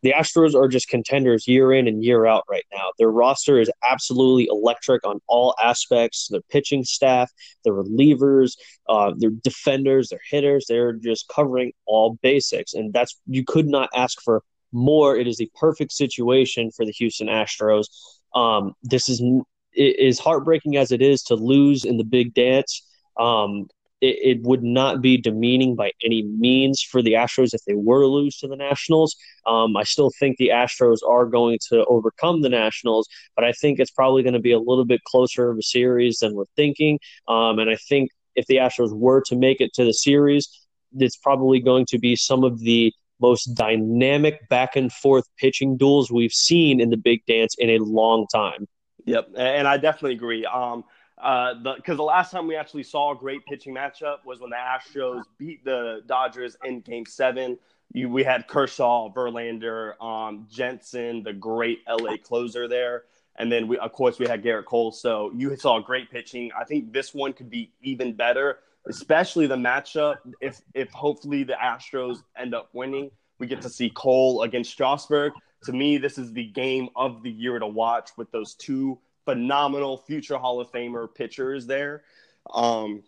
the Astros are just contenders year in and year out right now. Their roster is absolutely electric on all aspects. Their pitching staff, their relievers, uh, their defenders, their hitters, they're just covering all basics. And that's, you could not ask for more. It is the perfect situation for the Houston Astros. Um, this is, is heartbreaking as it is to lose in the big dance. Um, it, it, would not be demeaning by any means for the Astros if they were to lose to the Nationals. Um, I still think the Astros are going to overcome the Nationals, but I think it's probably going to be a little bit closer of a series than we're thinking. Um, and I think if the Astros were to make it to the series, it's probably going to be some of the most dynamic back and forth pitching duels we've seen in the big dance in a long time. Yep, and I definitely agree. Um, uh, the because the last time we actually saw a great pitching matchup was when the Astros beat the Dodgers in Game Seven. You, we had Kershaw, Verlander, um, Jansen, the great LA closer there, and then we of course we had Gerrit Cole. So you saw great pitching. I think this one could be even better, especially the matchup. If if hopefully the Astros end up winning, we get to see Cole against Strasburg. To me, this is the game of the year to watch with those two phenomenal future Hall of Famer pitchers there. Um,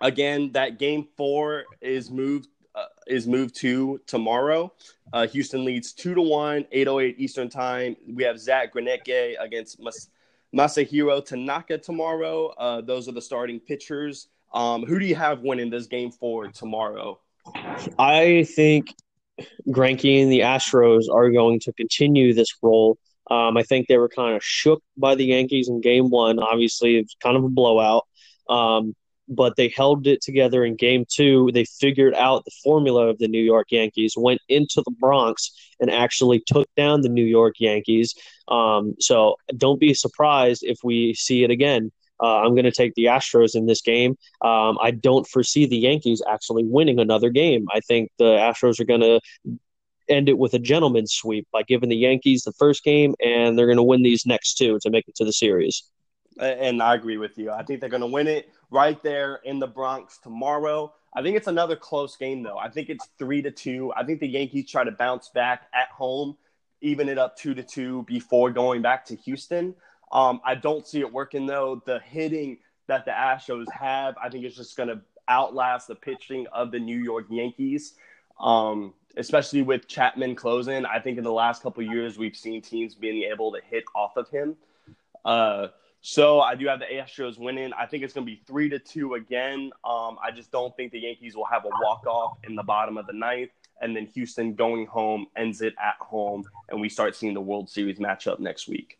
again, that game four is moved uh, is moved to tomorrow. Uh, Houston leads two to one, 8:08 Eastern time. We have Zack Greinke against Mas- Masahiro Tanaka tomorrow. Uh, those are the starting pitchers. Um, who do you have winning this game four tomorrow? I think Greinke and the Astros are going to continue this role um, I think they were kind of shook by the Yankees in game one. Obviously, it was kind of a blowout. Um, but they held it together in game two. They figured out the formula of the New York Yankees, went into the Bronx, and actually took down the New York Yankees. Um, so don't be surprised if we see it again. Uh, I'm going to take the Astros in this game. Um, I don't foresee the Yankees actually winning another game. I think the Astros are going to end it with a gentleman's sweep by giving the Yankees the first game, and they're going to win these next two to make it to the series. And I agree with you. I think they're going to win it right there in the Bronx tomorrow. I think it's another close game, though. I think it's three to two. I think the Yankees try to bounce back at home, even it up two to two before going back to Houston. Um, I don't see it working though. The hitting that the Astros have, I think, is just going to outlast the pitching of the New York Yankees. Um, especially with Chapman closing. I think in the last couple years we've seen teams being able to hit off of him. Uh, so I do have the Astros winning. I think it's going to be three to two again. Um, I just don't think the Yankees will have a walk off in the bottom of the ninth, and then Houston going home ends it at home, and we start seeing the World Series matchup next week.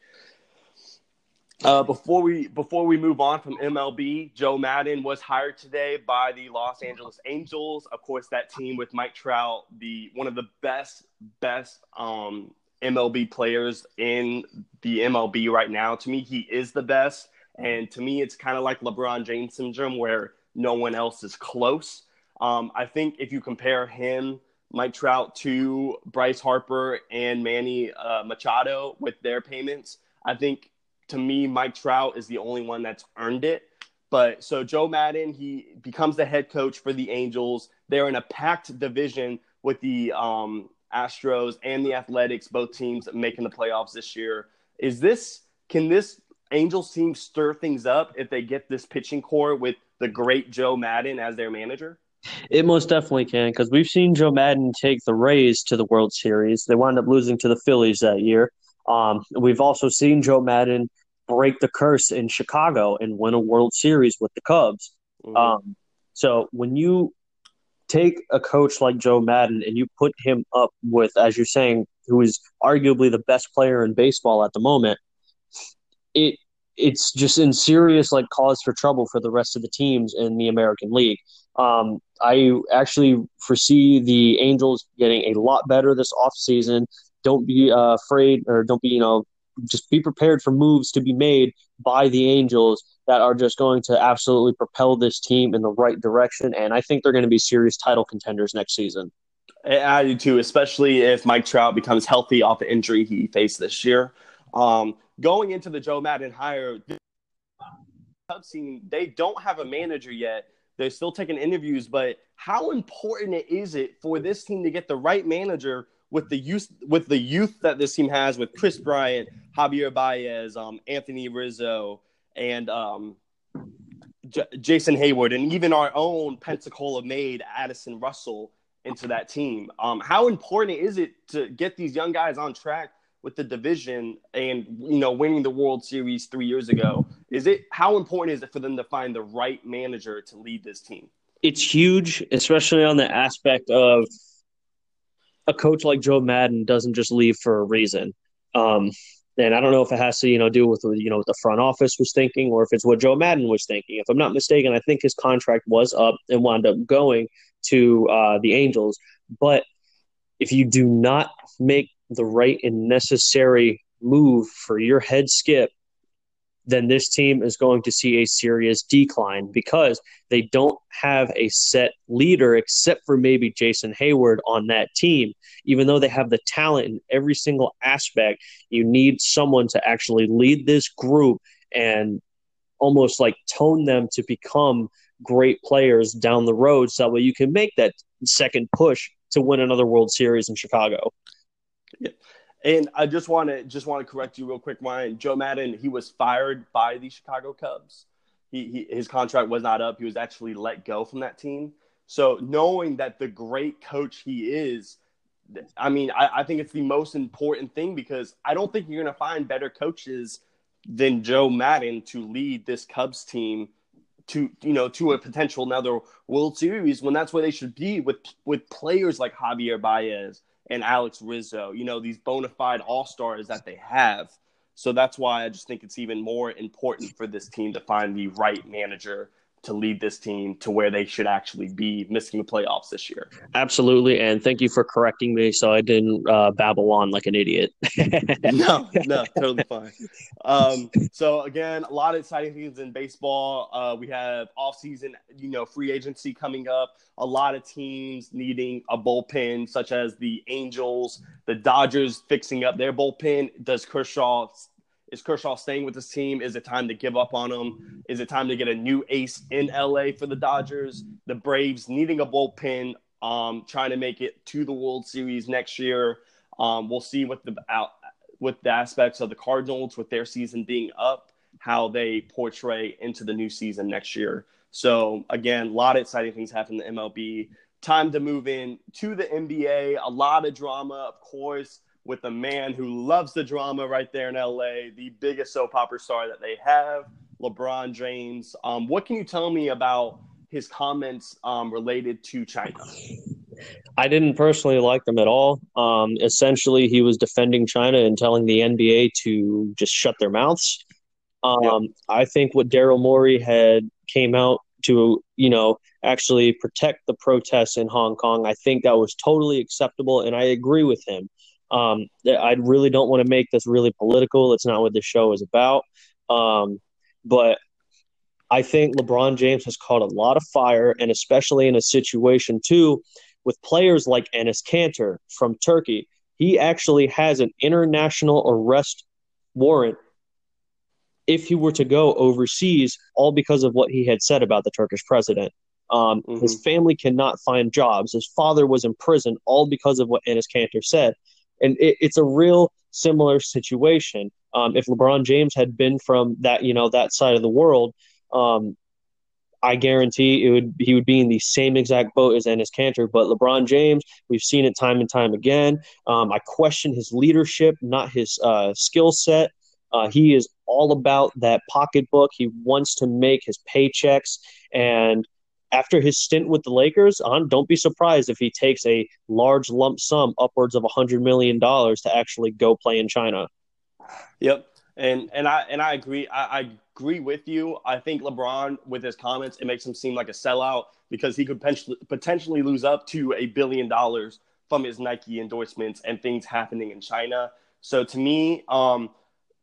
Uh, before we before we move on from MLB, Joe Maddon was hired today by the Los Angeles Angels. Of course, that team with Mike Trout, the one of the best best um, MLB players in the MLB right now. To me, he is the best, and to me, it's kind of like LeBron James syndrome, where no one else is close. Um, I think if you compare him, Mike Trout, to Bryce Harper and Manny uh, Machado with their payments, I think to me, Mike Trout is the only one that's earned it. But so Joe Maddon, he becomes the head coach for the Angels. They're in a packed division with the um, Astros and the Athletics, both teams making the playoffs this year. Is this can this Angels team stir things up if they get this pitching corps with the great Joe Maddon as their manager? It most definitely can because we've seen Joe Maddon take the Rays to the World Series. They wound up losing to the Phillies that year. Um, we've also seen Joe Maddon break the curse in Chicago and win a World Series with the Cubs. Mm-hmm. Um, so when you take a coach like Joe Maddon and you put him up with, as you're saying, who is arguably the best player in baseball at the moment, it it's just in serious like cause for trouble for the rest of the teams in the American League. Um, I actually foresee the Angels getting a lot better this offseason. Don't be uh, afraid or don't be you know just be prepared for moves to be made by the Angels that are just going to absolutely propel this team in the right direction. And I think they're going to be serious title contenders next season. I do too, especially if Mike Trout becomes healthy off the injury he faced this year. Um, going into the Joe Maddon hire, Cubs team, they don't have a manager yet. They're still taking interviews, but how important is it for this team to get the right manager with the youth with the youth that this team has with Kris Bryant, Javier Baez, um, Anthony Rizzo, and um, J- Jason Heyward, and even our own Pensacola made Addison Russell into that team. Um, how important is it to get these young guys on track with the division and you know winning the World Series three years ago? Is it how important is it for them to find the right manager to lead this team? It's huge, especially on the aspect of a coach like Joe Maddon doesn't just leave for a reason. Um, and I don't know if it has to, you know, do with you know what the front office was thinking, or if it's what Joe Maddon was thinking. If I'm not mistaken, I think his contract was up and wound up going to uh, the Angels. But if you do not make the right and necessary move for your head skip then this team is going to see a serious decline because they don't have a set leader except for maybe Jason Heyward on that team. Even though they have the talent in every single aspect, you need someone to actually lead this group and almost like tone them to become great players down the road so that way you can make that second push to win another World Series in Chicago. Yeah. And I just want to just want to correct you real quick, Ryan. Joe Maddon, he was fired by the Chicago Cubs. He, he his contract was not up. He was actually let go from that team. So knowing that the great coach he is, I mean, I, I think it's the most important thing because I don't think you're going to find better coaches than Joe Maddon to lead this Cubs team to you know to a potential another World Series when that's where they should be with with players like Javier Baez, and Alex Rizzo, you know, these bona fide all stars that they have. So that's why I just think it's even more important for this team to find the right manager to lead this team to where they should actually be missing the playoffs this year. Absolutely, and thank you for correcting me so I didn't uh, babble on like an idiot. no, no, totally fine. Um, so again, a lot of exciting things in baseball. Uh, we have off-season, you know, free agency coming up. A lot of teams needing a bullpen, such as the Angels, the Dodgers fixing up their bullpen. Does Kershaw is Kershaw staying with this team? Is it time to give up on him? Is it time to get a new ace in LA for the Dodgers? The Braves needing a bullpen, um, trying to make it to the World Series next year. Um, we'll see what the out with the aspects of the Cardinals with their season being up, how they portray into the new season next year. So again, a lot of exciting things happen in the MLB. Time to move in to the NBA. A lot of drama, of course with a man who loves the drama right there in LA, the biggest soap opera star that they have, LeBron James. Um, what can you tell me about his comments um, related to China? I didn't personally like them at all. Um, essentially, he was defending China and telling the NBA to just shut their mouths. Um. I think what Daryl Morey had came out to, you know, actually protect the protests in Hong Kong. I think that was totally acceptable, and I agree with him. Um, I really don't want to make this really political. It's not what this show is about. Um, but I think LeBron James has caught a lot of fire, and especially in a situation too with players like Enes Kanter from Turkey. He actually has an international arrest warrant if he were to go overseas, all because of what he had said about the Turkish president. Um, mm-hmm. His family cannot find jobs. His father was in prison, all because of what Enes Kanter said and it, it's a real similar situation. Um, if LeBron James had been from that, you know, that side of the world, um, I guarantee it would he would be in the same exact boat as Enes Kanter. But LeBron James, we've seen it time and time again. Um, I question his leadership, not his uh, skill set. Uh, he is all about that pocketbook. He wants to make his paychecks, and after his stint with the Lakers, on don't be surprised if he takes a large lump sum, upwards of a hundred million dollars, to actually go play in China. Yep, and and I and I agree. I, I, agree with you. I think LeBron, with his comments, it makes him seem like a sellout because he could potentially potentially lose up to a billion dollars from his Nike endorsements and things happening in China. So to me, um,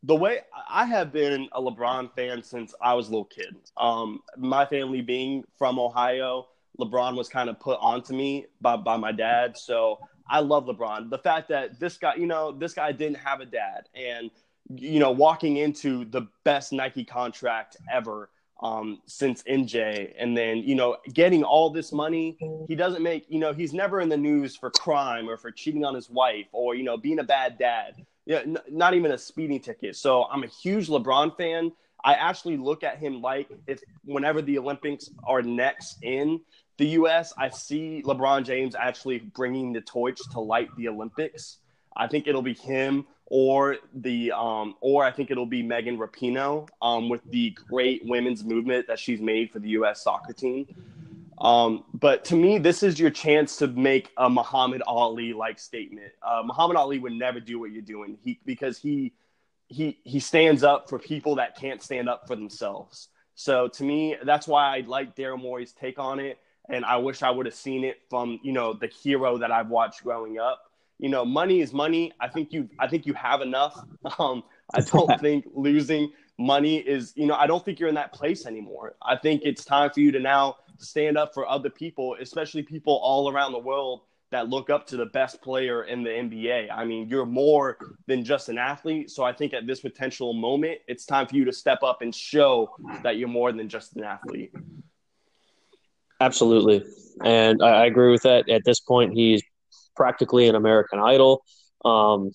the way I have been a LeBron fan since I was a little kid. Um, my family being from Ohio, LeBron was kind of put onto me by, by my dad. So I love LeBron. The fact that this guy, you know, this guy didn't have a dad and, you know, walking into the best Nike contract ever um, since MJ. And then, you know, getting all this money, he doesn't make, you know, he's never in the news for crime or for cheating on his wife or, you know, being a bad dad. Yeah, n- not even a speeding ticket. So I'm a huge LeBron fan. I actually look at him like if whenever the Olympics are next in the US, I see LeBron James actually bringing the torch to light the Olympics. I think it'll be him or the um, or I think it'll be Megan Rapinoe um, with the great women's movement that she's made for the U.S. soccer team. Um, but to me, this is your chance to make a Muhammad Ali like statement. Uh, Muhammad Ali would never do what you're doing he, because he he he stands up for people that can't stand up for themselves. So to me, that's why I like Daryl Morey's take on it, and I wish I would have seen it from you know the hero that I've watched growing up you know, money is money. I think you I think you have enough. Um, I don't think losing money is, you know, I don't think you're in that place anymore. I think it's time for you to now stand up for other people, especially people all around the world that look up to the best player in the NBA. I mean, you're more than just an athlete. So I think at this potential moment, it's time for you to step up and show that you're more than just an athlete. Absolutely. And I agree with that. At this point, he's practically an American Idol. Um,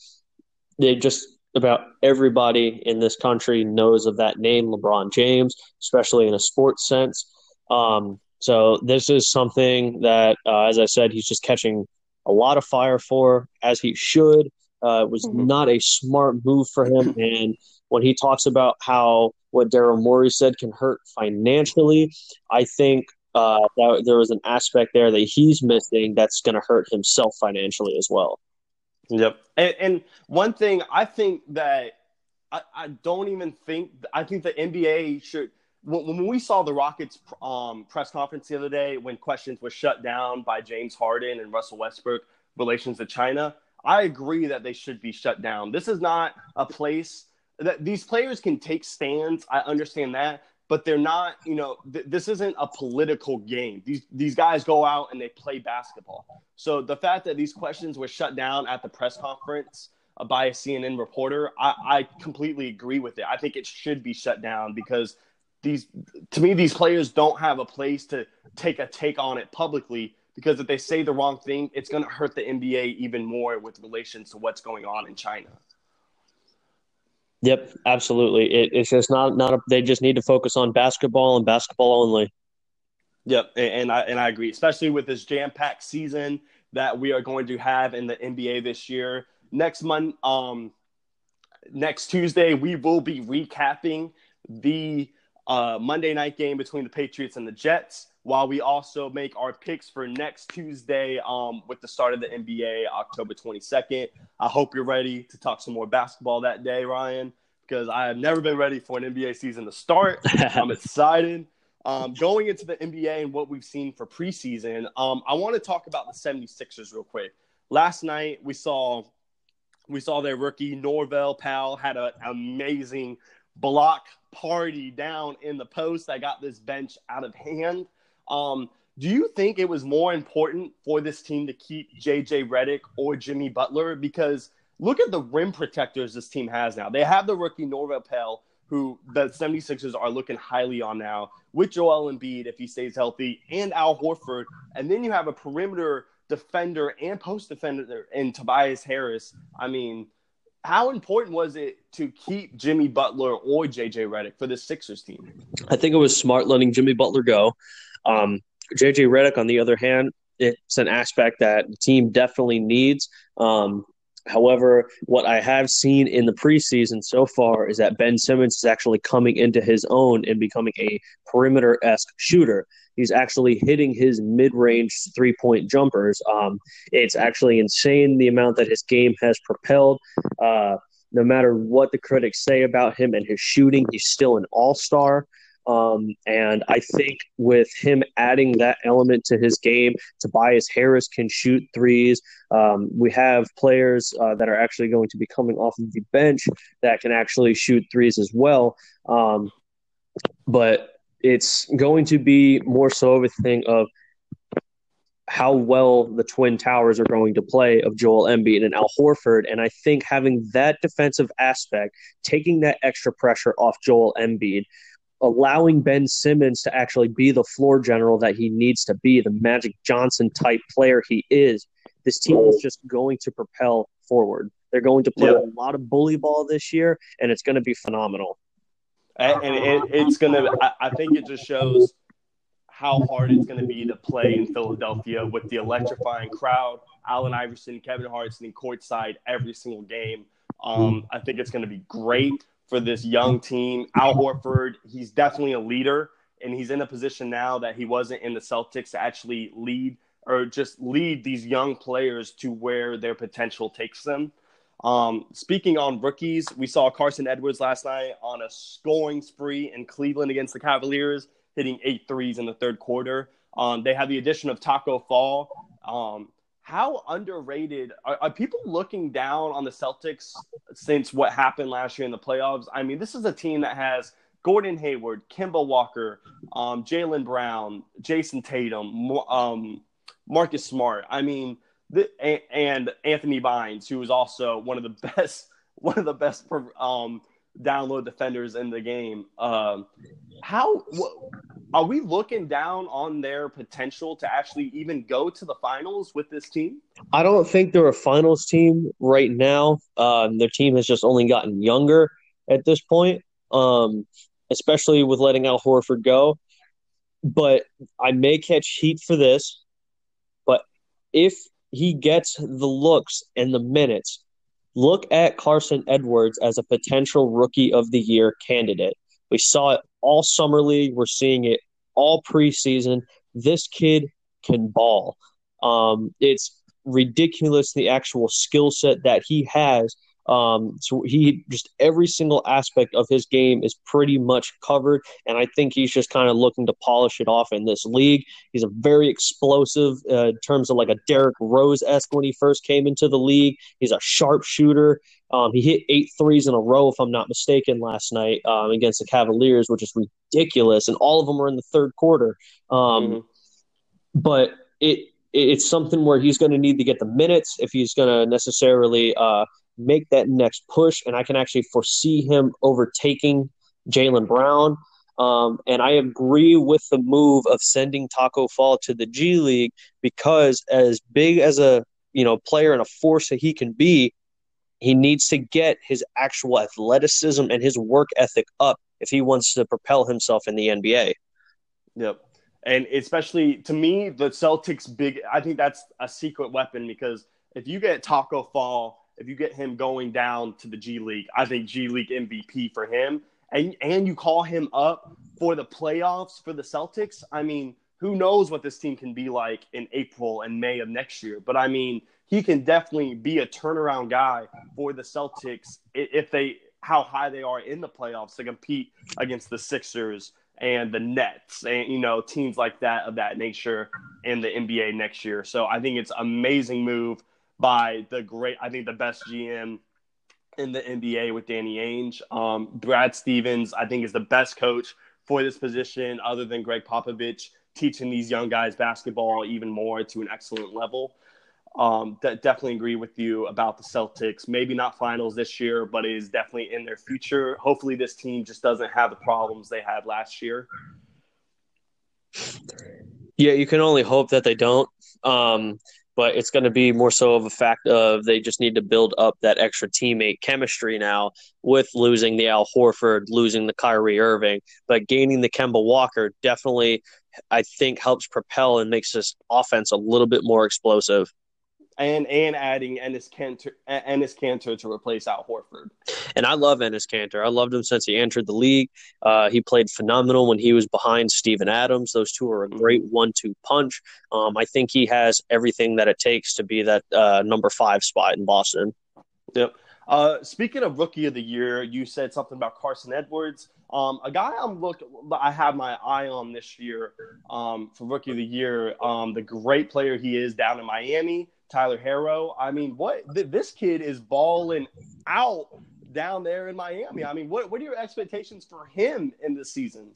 they just about everybody in this country knows of that name, LeBron James, especially in a sports sense. Um, so this is something that, uh, as I said, he's just catching a lot of fire for, as he should. Uh, it was mm-hmm. not a smart move for him. And when he talks about how what Daryl Morey said can hurt financially, I think uh, that there was an aspect there that he's missing that's going to hurt himself financially as well. Yep. And, and one thing I think that I, I, don't even think I think the NBA should. When, we saw the Rockets um, press conference the other day, when questions were shut down by James Harden and Russell Westbrook relations to China, I agree that they should be shut down. This is not a place that these players can take stands. I understand that, but they're not, you know, th- this isn't a political game. These these guys go out and they play basketball. So the fact that these questions were shut down at the press conference by a CNN reporter, I, I completely agree with it. I think it should be shut down because these, to me, these players don't have a place to take a take on it publicly because if they say the wrong thing, it's going to hurt the NBA even more with relations to what's going on in China. Yep, absolutely. It, it's just not not a, they just need to focus on basketball and basketball only. Yep, and, and I and I agree, especially with this jam packed season that we are going to have in the NBA this year. Next month, um, next Tuesday, we will be recapping the uh, Monday night game between the Patriots and the Jets, while we also make our picks for next Tuesday um, with the start of the NBA, October 22nd. I hope you're ready to talk some more basketball that day, Ryan, because I have never been ready for an NBA season to start. I'm excited. Um, going into the NBA and what we've seen for preseason, um, I want to talk about the 76ers real quick. Last night we saw we saw their rookie Norvel Pelle had an amazing block party down in the post that got this bench out of hand. Um, do you think it was more important for this team to keep JJ Redick or Jimmy Butler? Because look at the rim protectors this team has now. They have the rookie Norvel Pelle, who the 76ers are looking highly on now, with Joel Embiid if he stays healthy, and Al Horford. And then you have a perimeter defender and post defender in Tobias Harris. I mean, how important was it to keep Jimmy Butler or JJ Redick for the Sixers team? I think it was smart letting Jimmy Butler go. Um, JJ Redick, on the other hand, it's an aspect that the team definitely needs. Um, however, what I have seen in the preseason so far is that Ben Simmons is actually coming into his own and becoming a perimeter esque shooter. He's actually hitting his mid range three point jumpers. Um, it's actually insane the amount that his game has propelled. Uh, no matter what the critics say about him and his shooting, he's still an all star. Um, and I think with him adding that element to his game, Tobias Harris can shoot threes. Um, we have players uh, that are actually going to be coming off of the bench that can actually shoot threes as well. Um, but it's going to be more so of a thing of how well the Twin Towers are going to play of Joel Embiid and Al Horford. And I think having that defensive aspect, taking that extra pressure off Joel Embiid, allowing Ben Simmons to actually be the floor general that he needs to be, the Magic Johnson type player he is, this team is just going to propel forward. They're going to play yeah. a lot of bully ball this year, and it's going to be phenomenal. And, and it, it's going to, I think it just shows how hard it's going to be to play in Philadelphia with the electrifying crowd, Allen Iverson, Kevin Hart sitting courtside every single game. Um, I think it's going to be great for this young team. Al Horford, he's definitely a leader, and he's in a position now that he wasn't in the Celtics to actually lead or just lead these young players to where their potential takes them. Um, speaking on rookies, we saw Carsen Edwards last night on a scoring spree in Cleveland against the Cavaliers, hitting eight threes in the third quarter. Um, they have the addition of Taco Fall. Um, how underrated are, are, people looking down on the Celtics since what happened last year in the playoffs? I mean, this is a team that has Gordon Hayward, Kemba Walker, um, Jaylen Brown, Jayson Tatum, um, Marcus Smart. I mean, the, and Anthony Bynes, who is also one of the best, one of the best um, download defenders in the game. Um, how are we looking down on their potential to actually even go to the finals with this team? I don't think they're a finals team right now. Um, their team has just only gotten younger at this point, um, especially with letting Al Horford go. But I may catch heat for this. But if he gets the looks and the minutes, look at Carsen Edwards as a potential rookie of the year candidate. We saw it all summer league. We're seeing it all preseason. This kid can ball. Um, it's ridiculous the actual skill set that he has um, so he just every single aspect of his game is pretty much covered, and I think he's just kind of looking to polish it off in this league. He's a very explosive uh, in terms of like a Derrick Rose esque when he first came into the league. He's a sharp shooter. Um, he hit eight threes in a row, if I'm not mistaken, last night um, against the Cavaliers, which is ridiculous, and all of them were in the third quarter. Um, mm-hmm. But it it's something where he's going to need to get the minutes if he's going to necessarily uh, make that next push, and I can actually foresee him overtaking Jaylen Brown. Um, and I agree with the move of sending Taco Fall to the G League because, as big as a you know player and a force that he can be, he needs to get his actual athleticism and his work ethic up if he wants to propel himself in the NBA. Yep. And especially to me, the Celtics big I think that's a secret weapon because if you get Taco Fall if you get him going down to the G League, I think G League MVP for him. And and you call him up for the playoffs for the Celtics. I mean, who knows what this team can be like in April and May of next year? But I mean, he can definitely be a turnaround guy for the Celtics if they how high they are in the playoffs to compete against the Sixers and the Nets and you know teams like that of that nature in the NBA next year. So I think it's amazing move by the great, I think the best GM in the NBA with Danny Ainge. Um, Brad Stevens, I think, is the best coach for this position, other than Gregg Popovich, teaching these young guys basketball even more to an excellent level. Um, definitely agree with you about the Celtics. Maybe not finals this year, but it is definitely in their future. Hopefully, this team just doesn't have the problems they had last year. Yeah, you can only hope that they don't. Um, but it's going to be more so of a fact of they just need to build up that extra teammate chemistry now with losing the Al Horford, losing the Kyrie Irving, but gaining the Kemba Walker definitely, I think, helps propel and makes this offense a little bit more explosive and and adding Enes Kanter, Enes Kanter to replace Al Horford. And I love Enes Kanter. I loved him since he entered the league. Uh, he played phenomenal when he was behind Steven Adams. Those two are a mm-hmm. great one-two punch. Um, I think he has everything that it takes to be that uh, number five spot in Boston. Yep. Uh, speaking of rookie of the year, you said something about Carsen Edwards. Um, a guy I'm looking, I have my eye on this year um, for rookie of the year. Um, the great player he is down in Miami. Tyler Herro. I mean, what th- this kid is balling out down there in Miami. I mean, what what are your expectations for him in this season?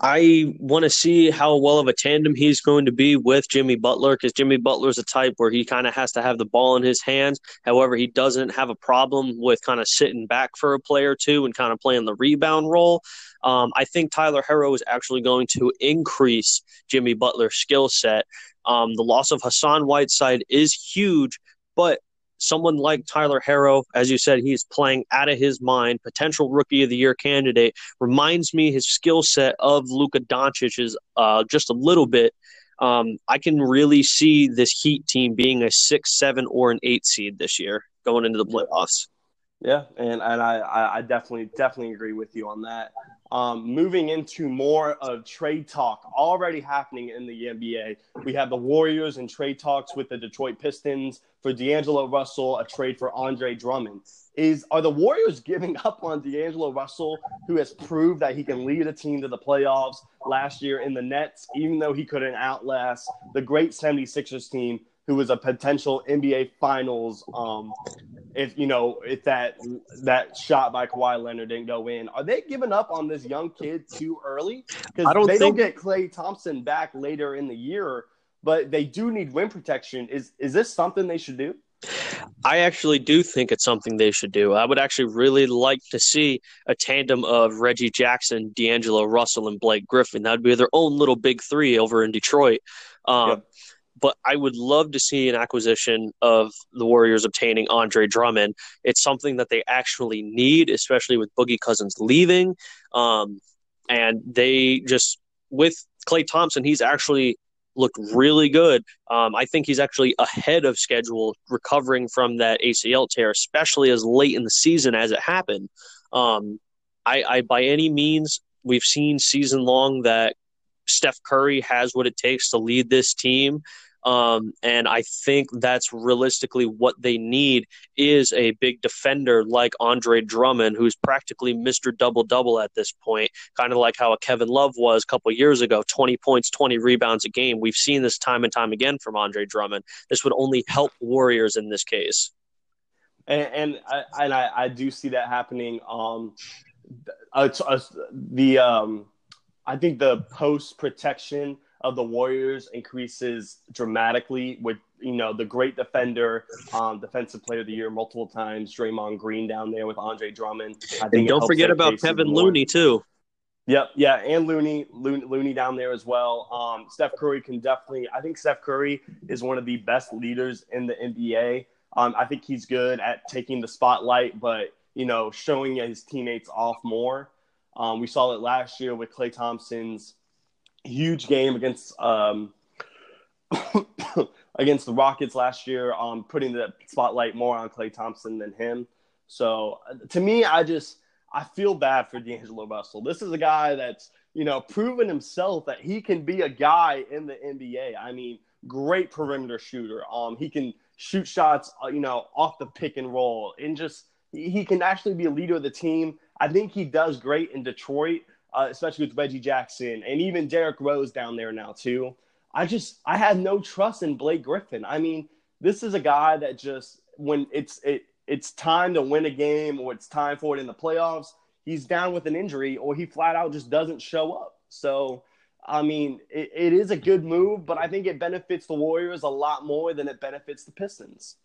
I want to see how well of a tandem he's going to be with Jimmy Butler because Jimmy Butler is a type where he kind of has to have the ball in his hands. However, he doesn't have a problem with kind of sitting back for a play or two and kind of playing the rebound role. Um, I think Tyler Herro is actually going to increase Jimmy Butler's skill set. Um, the loss of Hassan Whiteside is huge, but someone like Tyler Herro, as you said, he's playing out of his mind, potential rookie of the year candidate, reminds me his skill set of Luka Doncic's uh, just a little bit. Um, I can really see this Heat team being a six, seven, or an eight seed this year going into the playoffs. Yeah, and, and I, I definitely definitely agree with you on that. Um, moving into more of trade talk already happening in the NBA. We have the Warriors and trade talks with the Detroit Pistons for D'Angelo Russell, a trade for Andre Drummond. Is are the Warriors giving up on D'Angelo Russell, who has proved that he can lead a team to the playoffs last year in the Nets, even though he couldn't outlast the great 76ers team who was a potential NBA Finals. Um, if you know if that that shot by Kawhi Leonard didn't go in, are they giving up on this young kid too early? Because they think... don't get Klay Thompson back later in the year, but they do need rim protection. Is is this something they should do? I actually do think it's something they should do. I would actually really like to see a tandem of Reggie Jackson, D'Angelo Russell, and Blake Griffin. That would be their own little big three over in Detroit. Um, but I would love to see an acquisition of the Warriors obtaining Andre Drummond. It's something that they actually need, especially with Boogie Cousins leaving. Um, and they just, with Klay Thompson, he's actually looked really good. Um, I think he's actually ahead of schedule recovering from that ACL tear, especially as late in the season as it happened. Um, I, I, by any means, we've seen season long that Steph Curry has what it takes to lead this team. Um, and I think that's realistically what they need is a big defender like Andre Drummond, who's practically Mr. Double Double at this point, kind of like how a Kevin Love was a couple years ago 20 points, 20 rebounds a game. We've seen this time and time again from Andre Drummond. This would only help Warriors in this case. And, and I, and I, I do see that happening. Um, uh, uh, the um, I think the post protection of the Warriors increases dramatically with you know the great defender, um, defensive player of the year multiple times, Draymond Green down there with Andre Drummond. I think don't forget about Kevin Looney too. Yep, yeah, and Looney, Looney, Looney down there as well. Um, Steph Curry can definitely. I think Steph Curry is one of the best leaders in the NBA. Um, I think he's good at taking the spotlight, but you know, showing his teammates off more. Um, we saw it last year with Klay Thompson's huge game against um, against the Rockets last year, um, putting the spotlight more on Klay Thompson than him. So uh, to me, I just I feel bad for D'Angelo Russell. This is a guy that's you know proven himself that he can be a guy in the NBA. I mean, great perimeter shooter. Um, he can shoot shots, uh, you know, off the pick and roll, and just he can actually be a leader of the team. I think he does great in Detroit uh, especially with Reggie Jackson and even Derrick Rose down there now too. I just I had no trust in Blake Griffin. I mean, this is a guy that just when it's it it's time to win a game or it's time for it in the playoffs, he's down with an injury or he flat out just doesn't show up. So I mean, it, it is a good move, but I think it benefits the Warriors a lot more than it benefits the Pistons.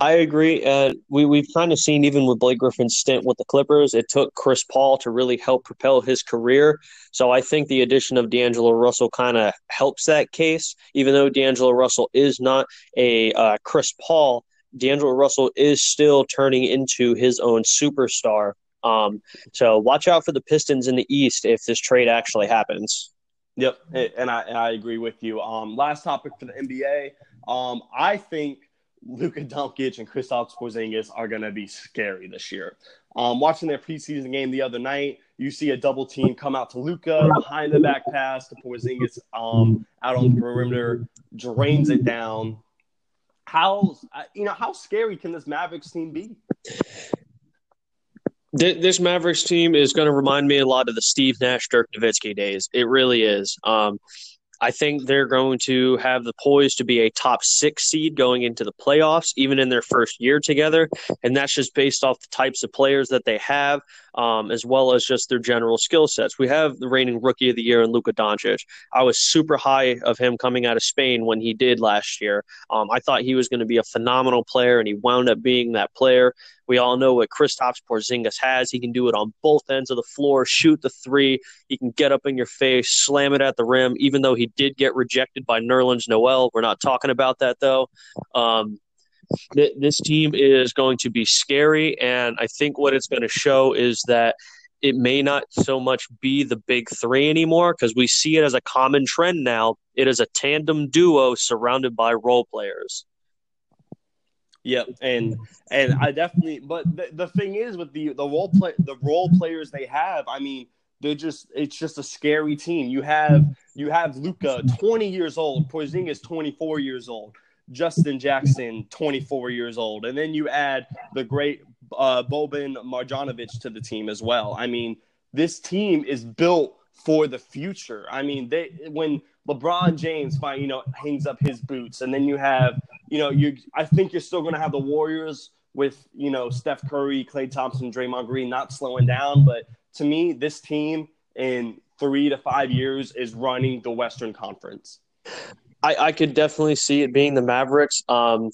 I agree. Uh, we, we've kind of seen, even with Blake Griffin's stint with the Clippers, it took Chris Paul to really help propel his career. So I think the addition of D'Angelo Russell kind of helps that case, even though D'Angelo Russell is not a uh, Chris Paul. D'Angelo Russell is still turning into his own superstar. Um, so watch out for the Pistons in the East if this trade actually happens. Yep, and I and I agree with you. Um, last topic for the NBA. Um, I think Luka Doncic and Kristaps Porzingis are going to be scary this year. Um, watching their preseason game the other night, you see a double team come out to Luka behind the back pass to Porzingis um, out on the perimeter, drains it down. How you know how scary can this Mavericks team be? This Mavericks team is going to remind me a lot of the Steve Nash, Dirk Nowitzki days. It really is. Um, I think they're going to have the poise to be a top six seed going into the playoffs, even in their first year together. And that's just based off the types of players that they have, um, as well as just their general skill sets. We have the reigning rookie of the year in Luka Doncic. I was super high of him coming out of Spain when he did last year. Um, I thought he was going to be a phenomenal player, and he wound up being that player. We all know what Kristaps Porzingis has. He can do it on both ends of the floor, shoot the three. He can get up in your face, slam it at the rim. Even though he did get rejected by Nerlens Noel, we're not talking about that though. Um, th- this team is going to be scary, and I think what it's going to show is that it may not so much be the big three anymore because we see it as a common trend now. It is a tandem duo surrounded by role players. Yep, and and I definitely. But the, the thing is, with the the role play the role players they have, I mean, they're just it's just a scary team. You have you have Luka, twenty years old, Porzingis, twenty four years old, Justin Jackson, twenty four years old, and then you add the great uh, Boban Marjanovic to the team as well. I mean, this team is built for the future. I mean, they when LeBron James, you know, hangs up his boots, and then you have you know, you I think you're still going to have the Warriors with you know Steph Curry, Klay Thompson, Draymond Green not slowing down. But to me, this team in three to five years is running the Western Conference. I, I could definitely see it being the Mavericks. Um,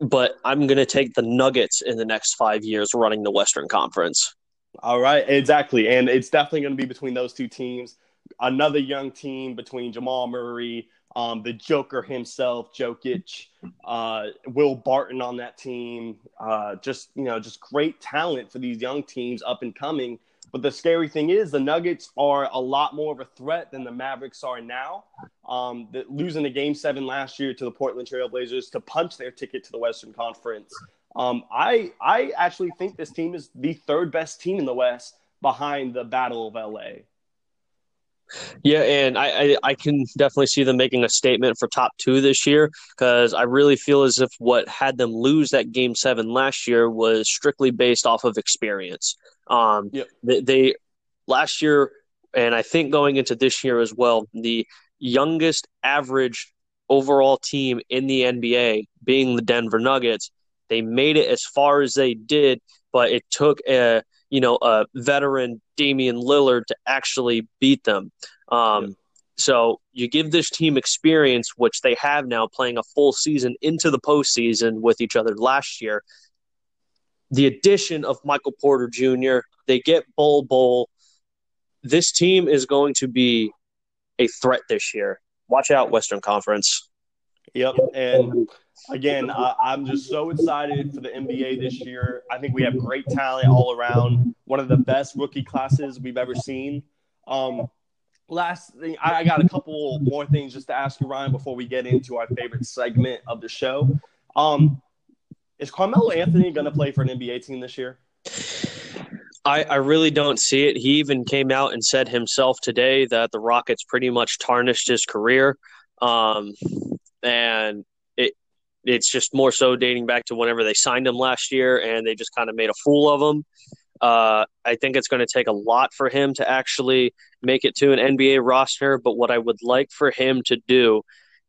but I'm going to take the Nuggets in the next five years running the Western Conference. All right, exactly. And it's definitely going to be between those two teams. Another young team between Jamal Murray, um, the Joker himself, Jokic, uh, Will Barton on that team. Uh, just you know, just great talent for these young teams up and coming. But the scary thing is, the Nuggets are a lot more of a threat than the Mavericks are now. Um, the, losing the Game Seven last year to the Portland Trailblazers to punch their ticket to the Western Conference. Um, I I actually think this team is the third best team in the West behind the Battle of LA. Yeah, and I, I, I, can definitely see them making a statement for top two this year because I really feel as if what had them lose that game seven last year was strictly based off of experience. Um, yep. they, they last year, and I think going into this year as well, the youngest average overall team in the NBA being the Denver Nuggets. They made it as far as they did, but it took a you know, a veteran Damian Lillard to actually beat them. Um, yeah. So you give this team experience, which they have now playing a full season into the postseason with each other last year. The addition of Michael Porter Jr., they get Bol Bol. This team is going to be a threat this year. Watch out, Western Conference. Yep. And again, I, I'm just so excited for the NBA this year. I think we have great talent all around. One of the best rookie classes we've ever seen. Um, last thing, I, I got a couple more things just to ask you, Ryan, before we get into our favorite segment of the show. Um, is Carmelo Anthony going to play for an NBA team this year? I, I, really don't see it. He even came out and said himself today that the Rockets pretty much tarnished his career. Um, and it it's just more so dating back to whenever they signed him last year, and they just kind of made a fool of him. Uh, I think it's going to take a lot for him to actually make it to an NBA roster. But what I would like for him to do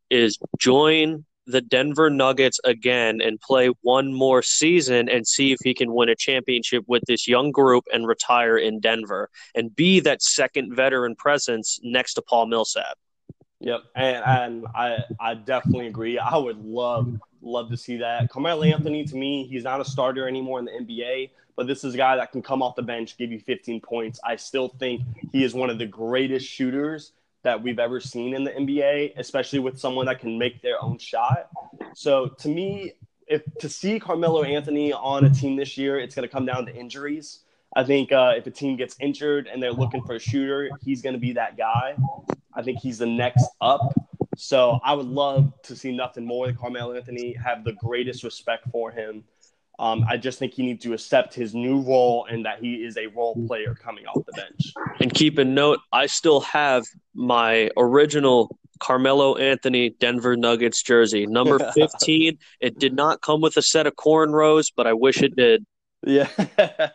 is join the Denver Nuggets again and play one more season and see if he can win a championship with this young group and retire in Denver and be that second veteran presence next to Paul Millsap. Yep, and, and I I definitely agree. I would love love to see that. Carmelo Anthony to me, he's not a starter anymore in the NBA, but this is a guy that can come off the bench, give you 15 points. I still think he is one of the greatest shooters that we've ever seen in the NBA, especially with someone that can make their own shot. So to me, if to see Carmelo Anthony on a team this year, it's going to come down to injuries. I think uh, if a team gets injured and they're looking for a shooter, he's going to be that guy. I think he's the next up. So I would love to see nothing more than Carmelo Anthony. Have the greatest respect for him. Um, I just think he needs to accept his new role and that he is a role player coming off the bench. And keep in note, I still have my original Carmelo Anthony Denver Nuggets jersey, number 15. it did not come with a set of cornrows, but I wish it did. Yeah.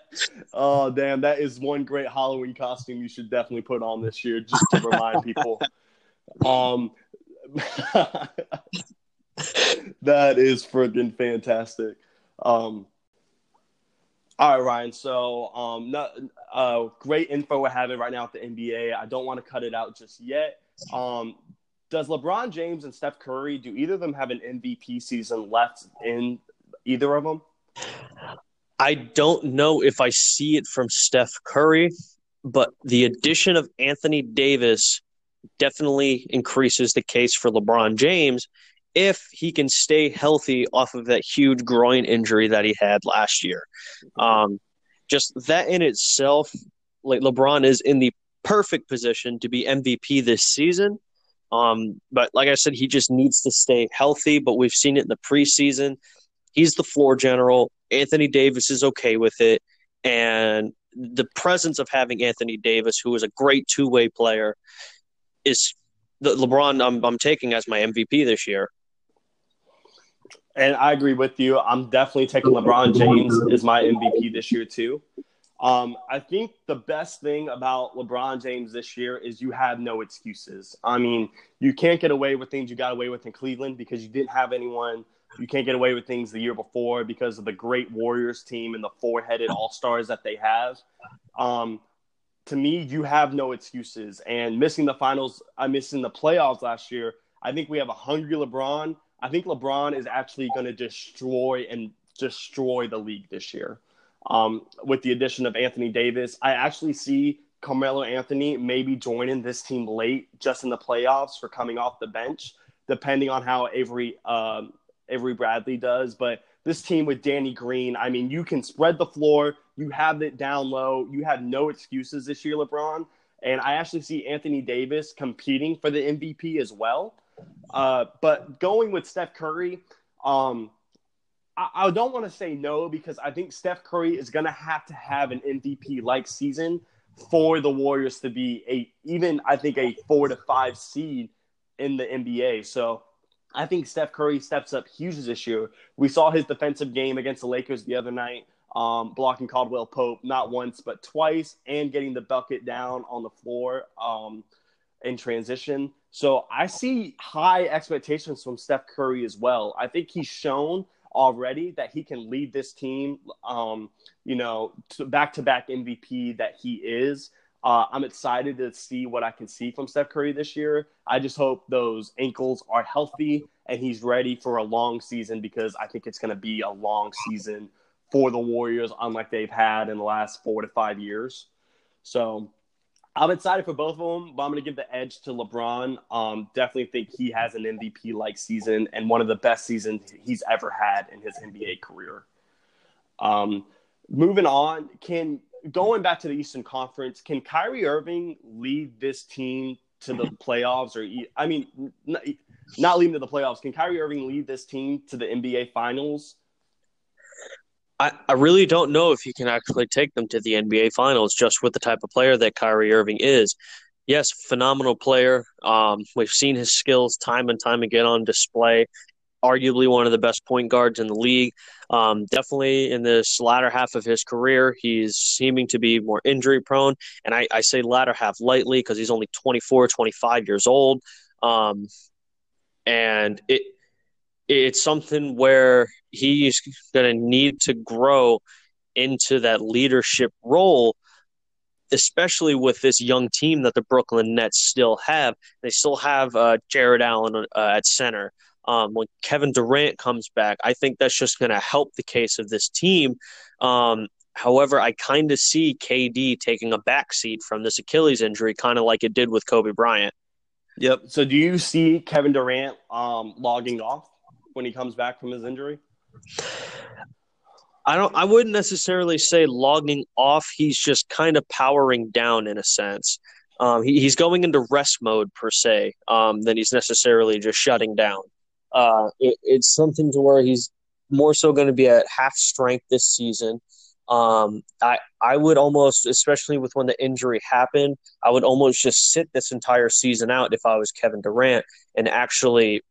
oh, damn. That is one great Halloween costume you should definitely put on this year just to remind people. Um, that is freaking fantastic. Um, all right, Ryan. So, um, not, uh, great info we're having right now at the NBA. I don't want to cut it out just yet. Um, does LeBron James and Steph Curry do either of them have an MVP season left in either of them? I don't know if I see it from Steph Curry, but the addition of Anthony Davis definitely increases the case for LeBron James if he can stay healthy off of that huge groin injury that he had last year. Um, just that in itself, like LeBron is in the perfect position to be MVP this season. Um, but like I said, he just needs to stay healthy. But we've seen it in the preseason. He's the floor general. Anthony Davis is okay with it. And the presence of having Anthony Davis, who is a great two way player, is the LeBron I'm, I'm taking as my MVP this year. And I agree with you. I'm definitely taking LeBron James as my MVP this year too. Um, I think the best thing about LeBron James this year is you have no excuses. I mean, you can't get away with things you got away with in Cleveland because you didn't have anyone. You can't get away with things the year before because of the great Warriors team and the four headed All Stars that they have. Um, to me, you have no excuses. And missing the finals, uh, missing the playoffs last year. I think we have a hungry LeBron. I think LeBron is actually going to destroy and destroy the league this year. Um, with the addition of Anthony Davis, I actually see Carmelo Anthony maybe joining this team late, just in the playoffs for coming off the bench, depending on how Avery um, Avery Bradley does. But this team with Danny Green, I mean, you can spread the floor, you have it down low, you have no excuses this year, LeBron. And I actually see Anthony Davis competing for the MVP as well. Uh, but going with Steph Curry, um, I, I don't want to say no because I think Steph Curry is going to have to have an MVP like season for the Warriors to be a even I think a four to five seed in the NBA. So I think Steph Curry steps up huge this year. We saw his defensive game against the Lakers the other night, um, blocking Caldwell Pope not once but twice, and getting the bucket down on the floor um, in transition. So I see high expectations from Steph Curry as well. I think he's shown already that he can lead this team, um, you know, back to back MVP that he is. Uh, I'm excited to see what I can see from Steph Curry this year. I just hope those ankles are healthy and he's ready for a long season because I think it's going to be a long season for the Warriors, unlike they've had in the last four to five years. So I'm excited for both of them, but I'm going to give the edge to LeBron. Um, definitely think he has an MVP like season and one of the best seasons he's ever had in his NBA career. Um, moving on, can going back to the Eastern Conference, can Kyrie Irving lead this team to the playoffs? Or I mean, not leading to the playoffs. Can Kyrie Irving lead this team to the NBA Finals? I, I really don't know if he can actually take them to the NBA Finals just with the type of player that Kyrie Irving is. Yes, phenomenal player. Um, we've seen his skills time and time again on display. Arguably one of the best point guards in the league. Um, definitely in this latter half of his career, he's seeming to be more injury prone. And I, I say latter half lightly because he's only 24, 25 years old. Um, and it it's something where he's going to need to grow into that leadership role, especially with this young team that the Brooklyn Nets still have. They still have uh, Jarrett Allen uh, at center. Um, when Kevin Durant comes back, I think that's just going to help the case of this team. Um, however, I kind of see KD taking a backseat from this Achilles injury, kind of like it did with Kobe Bryant. Yep. So, do you see Kevin Durant um, logging off? when he comes back from his injury? I don't. I wouldn't necessarily say logging off. He's just kind of powering down in a sense. Um, he, he's going into rest mode per se. Um, than he's necessarily just shutting down. Uh, it, it's something to where he's more so going to be at half strength this season. Um, I I would almost, especially with when the injury happened, I would almost just sit this entire season out if I was Kevin Durant and actually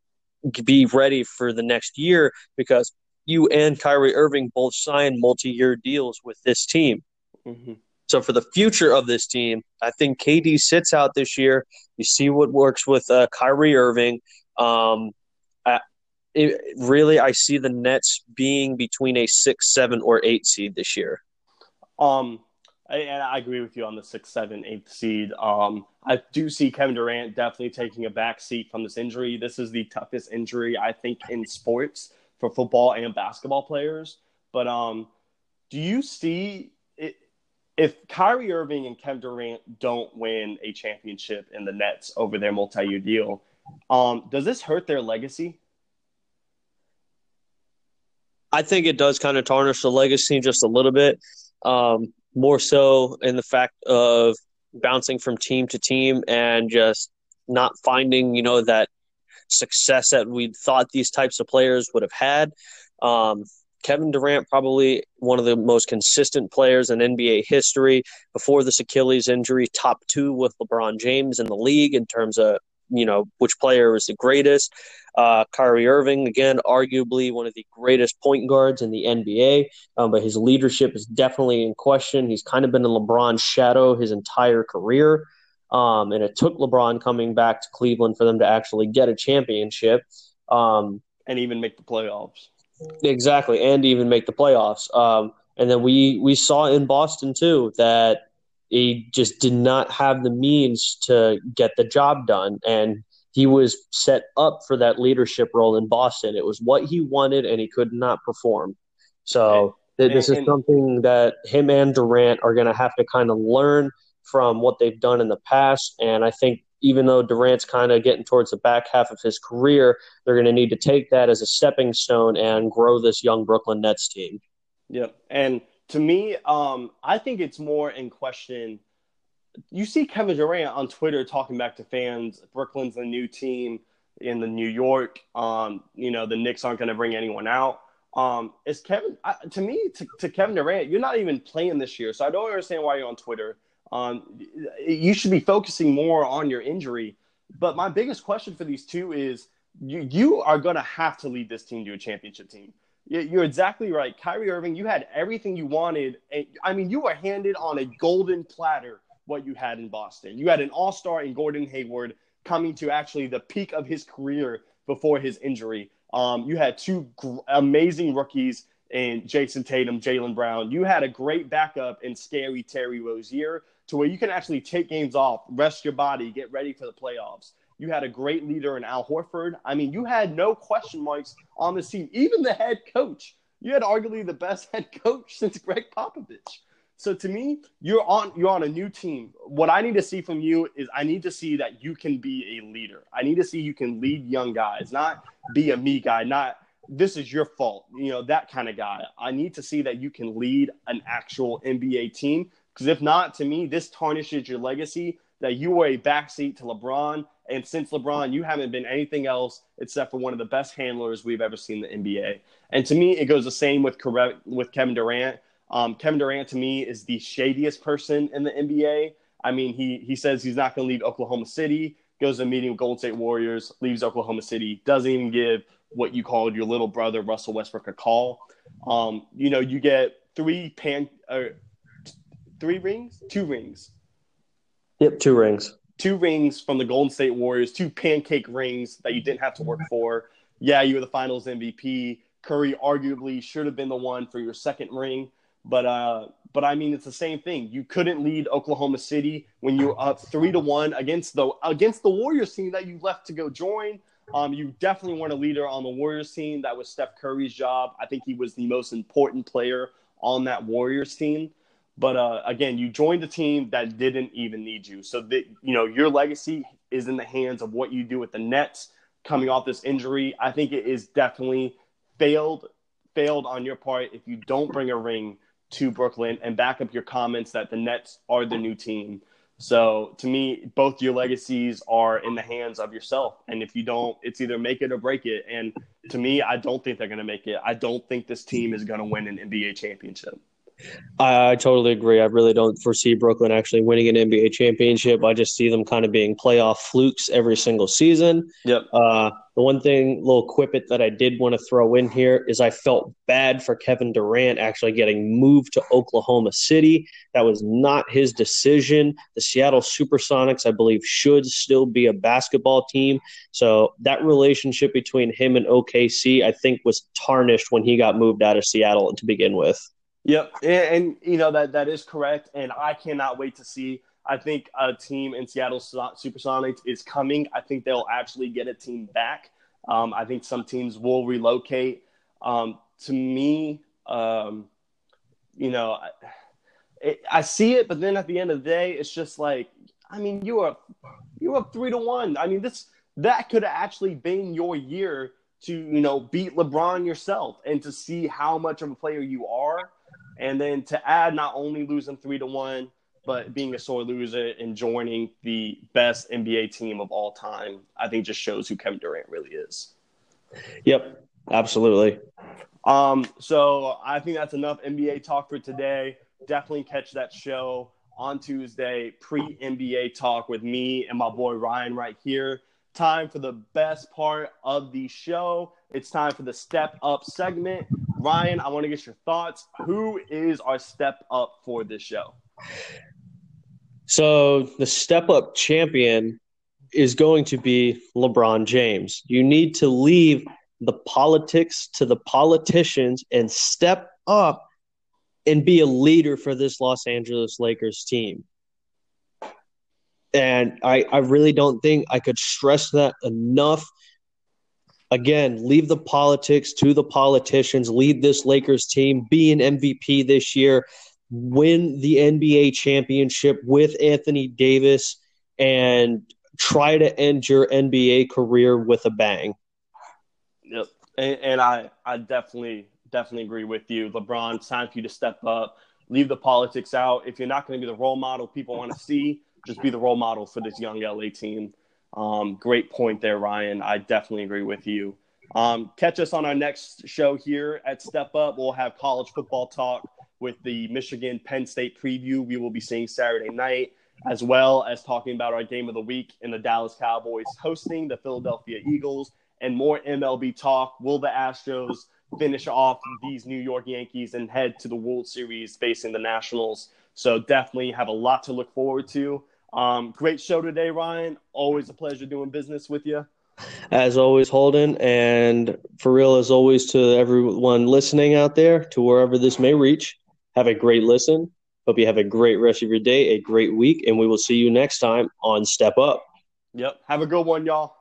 be ready for the next year because you and Kyrie Irving both signed multi-year deals with this team. Mm-hmm. So for the future of this team, I think KD sits out this year. You see what works with uh, Kyrie Irving. Um, it, really, I see the Nets being between a six, seven, or eight seed this year. Um, and I agree with you on the six, seven, eighth seed. Um, I do see Kevin Durant definitely taking a back seat from this injury. This is the toughest injury I think in sports for football and basketball players. But um, do you see it, if Kyrie Irving and Kevin Durant don't win a championship in the Nets over their multi-year deal? Um, does this hurt their legacy? I think it does kind of tarnish the legacy just a little bit. Um, more so in the fact of bouncing from team to team and just not finding, you know, that success that we thought these types of players would have had. Um, Kevin Durant, probably one of the most consistent players in NBA history. Before this Achilles injury, top two with LeBron James in the league in terms of you know which player is the greatest. Uh, Kyrie Irving, again, arguably one of the greatest point guards in the NBA, um, but his leadership is definitely in question. He's kind of been in LeBron's shadow his entire career. Um, and it took LeBron coming back to Cleveland for them to actually get a championship. Um, and even make the playoffs. Exactly, and even make the playoffs. Um, and then we we saw in Boston too that he just did not have the means to get the job done, and he was set up for that leadership role in Boston. It was what he wanted, and he could not perform. So and, this and, is something that him and Durant are going to have to kind of learn from what they've done in the past. And I think even though Durant's kind of getting towards the back half of his career, they're going to need to take that as a stepping stone and grow this young Brooklyn Nets team. Yep. And to me, um, I think it's more in question. You see Kevin Durant on Twitter talking back to fans, Brooklyn's the new team in the New York. Um, you know, the Knicks aren't going to bring anyone out. Um, is Kevin, uh, to me, to, to Kevin Durant, you're not even playing this year. So I don't understand why you're on Twitter. Um, you should be focusing more on your injury. But my biggest question for these two is you, you are going to have to lead this team to a championship team. You're exactly right. Kyrie Irving, you had everything you wanted. I mean, you were handed on a golden platter what you had in Boston. You had an all star in Gordon Hayward coming to actually the peak of his career before his injury. Um, you had two gr- amazing rookies in Jayson Tatum, Jaylen Brown. You had a great backup in scary Terry Rozier to where you can actually take games off, rest your body, get ready for the playoffs. You had a great leader in Al Horford. I mean, you had no question marks on the team. Even the head coach, you had arguably the best head coach since Gregg Popovich. So to me, you're on you're on a new team. What I need to see from you is I need to see that you can be a leader. I need to see you can lead young guys, not be a me guy, not this is your fault, you know, that kind of guy. I need to see that you can lead an actual NBA team because if not, to me, this tarnishes your legacy that you were a backseat to LeBron and since LeBron, you haven't been anything else except for one of the best handlers we've ever seen in the NBA. And to me, it goes the same with with Kevin Durant. Um, Kevin Durant to me is the shadiest person in the NBA. I mean, he he says he's not going to leave Oklahoma City. Goes to a meeting with Golden State Warriors, leaves Oklahoma City, doesn't even give what you called your little brother Russell Westbrook a call. Um, you know, you get three pan, uh, three rings, two rings. Yep, two rings two rings from the Golden State Warriors, two pancake rings that you didn't have to work for. Yeah, you were the finals MVP. Curry arguably should have been the one for your second ring. But uh, but I mean, it's the same thing. You couldn't lead Oklahoma City when you were up three to one against the against the Warriors team that you left to go join. Um, you definitely weren't a leader on the Warriors team. That was Steph Curry's job. I think he was the most important player on that Warriors team. But uh, again, you joined a team that didn't even need you. So that you know your legacy is in the hands of what you do with the Nets coming off this injury. I think it is definitely failed failed on your part if you don't bring a ring to Brooklyn and back up your comments that the Nets are the new team. So to me, both your legacies are in the hands of yourself. And if you don't, it's either make it or break it. And to me, I don't think they're going to make it. I don't think this team is going to win an NBA championship. I, I, totally agree. I really don't foresee Brooklyn actually winning an NBA championship. I just see them kind of being playoff flukes every single season. Yep. Uh, The one thing, little quippet that I did want to throw in here is I felt bad for Kevin Durant actually getting moved to Oklahoma City. That was not his decision. The Seattle Supersonics, I believe, should still be a basketball team. So that relationship between him and OKC, I think, was tarnished when he got moved out of Seattle to begin with. Yep, and, and you know that that is correct, and I cannot wait to see I think a team in Seattle Supersonics is coming. I think they'll actually get a team back. Um, I think some teams will relocate. Um, to me, um, you know, I, it, I, see it, but then at the end of the day, it's just like, I mean, you are you up three to one. I mean, this that could have actually been your year to you know beat LeBron yourself and to see how much of a player you are, and then to add not only losing three to one but being a sore loser and joining the best NBA team of all time, I think just shows who Kevin Durant really is. Yep, absolutely. Um, so I think that's enough NBA talk for today. Definitely catch that show on Tuesday, pre NBA talk with me and my boy Ryan right here. Time for the best part of the show. It's time for the step up segment. Ryan, I want to get your thoughts. Who is our step up for this show? So the step up champion is going to be LeBron James. You need to leave the politics to the politicians and step up and be a leader for this Los Angeles Lakers team. And I, I really don't think I could stress that enough. Again, leave the politics to the politicians, lead this Lakers team, be an MVP this year, win the NBA championship with Anthony Davis and try to end your NBA career with a bang. Yep. And, and, I, I definitely, definitely agree with you. LeBron, it's time for you to step up, leave the politics out. If you're not going to be the role model people want to see, just be the role model for this young LA team. Um, great point there, Ryan. I definitely agree with you. Um, catch us on our next show here at Step Up. We'll have college football talk with the Michigan Penn State preview we will be seeing Saturday night, as well as talking about our game of the week in the Dallas Cowboys hosting the Philadelphia Eagles, and more MLB talk. Will the Astros finish off these New York Yankees and head to the World Series facing the Nationals? So definitely have a lot to look forward to. Um, great show today, Ryan. Always a pleasure doing business with you. As always, Holden, and for real, as always, to everyone listening out there, to wherever this may reach, have a great listen. Hope you have a great rest of your day, a great week, and we will see you next time on Step Up. Yep. Have a good one, y'all.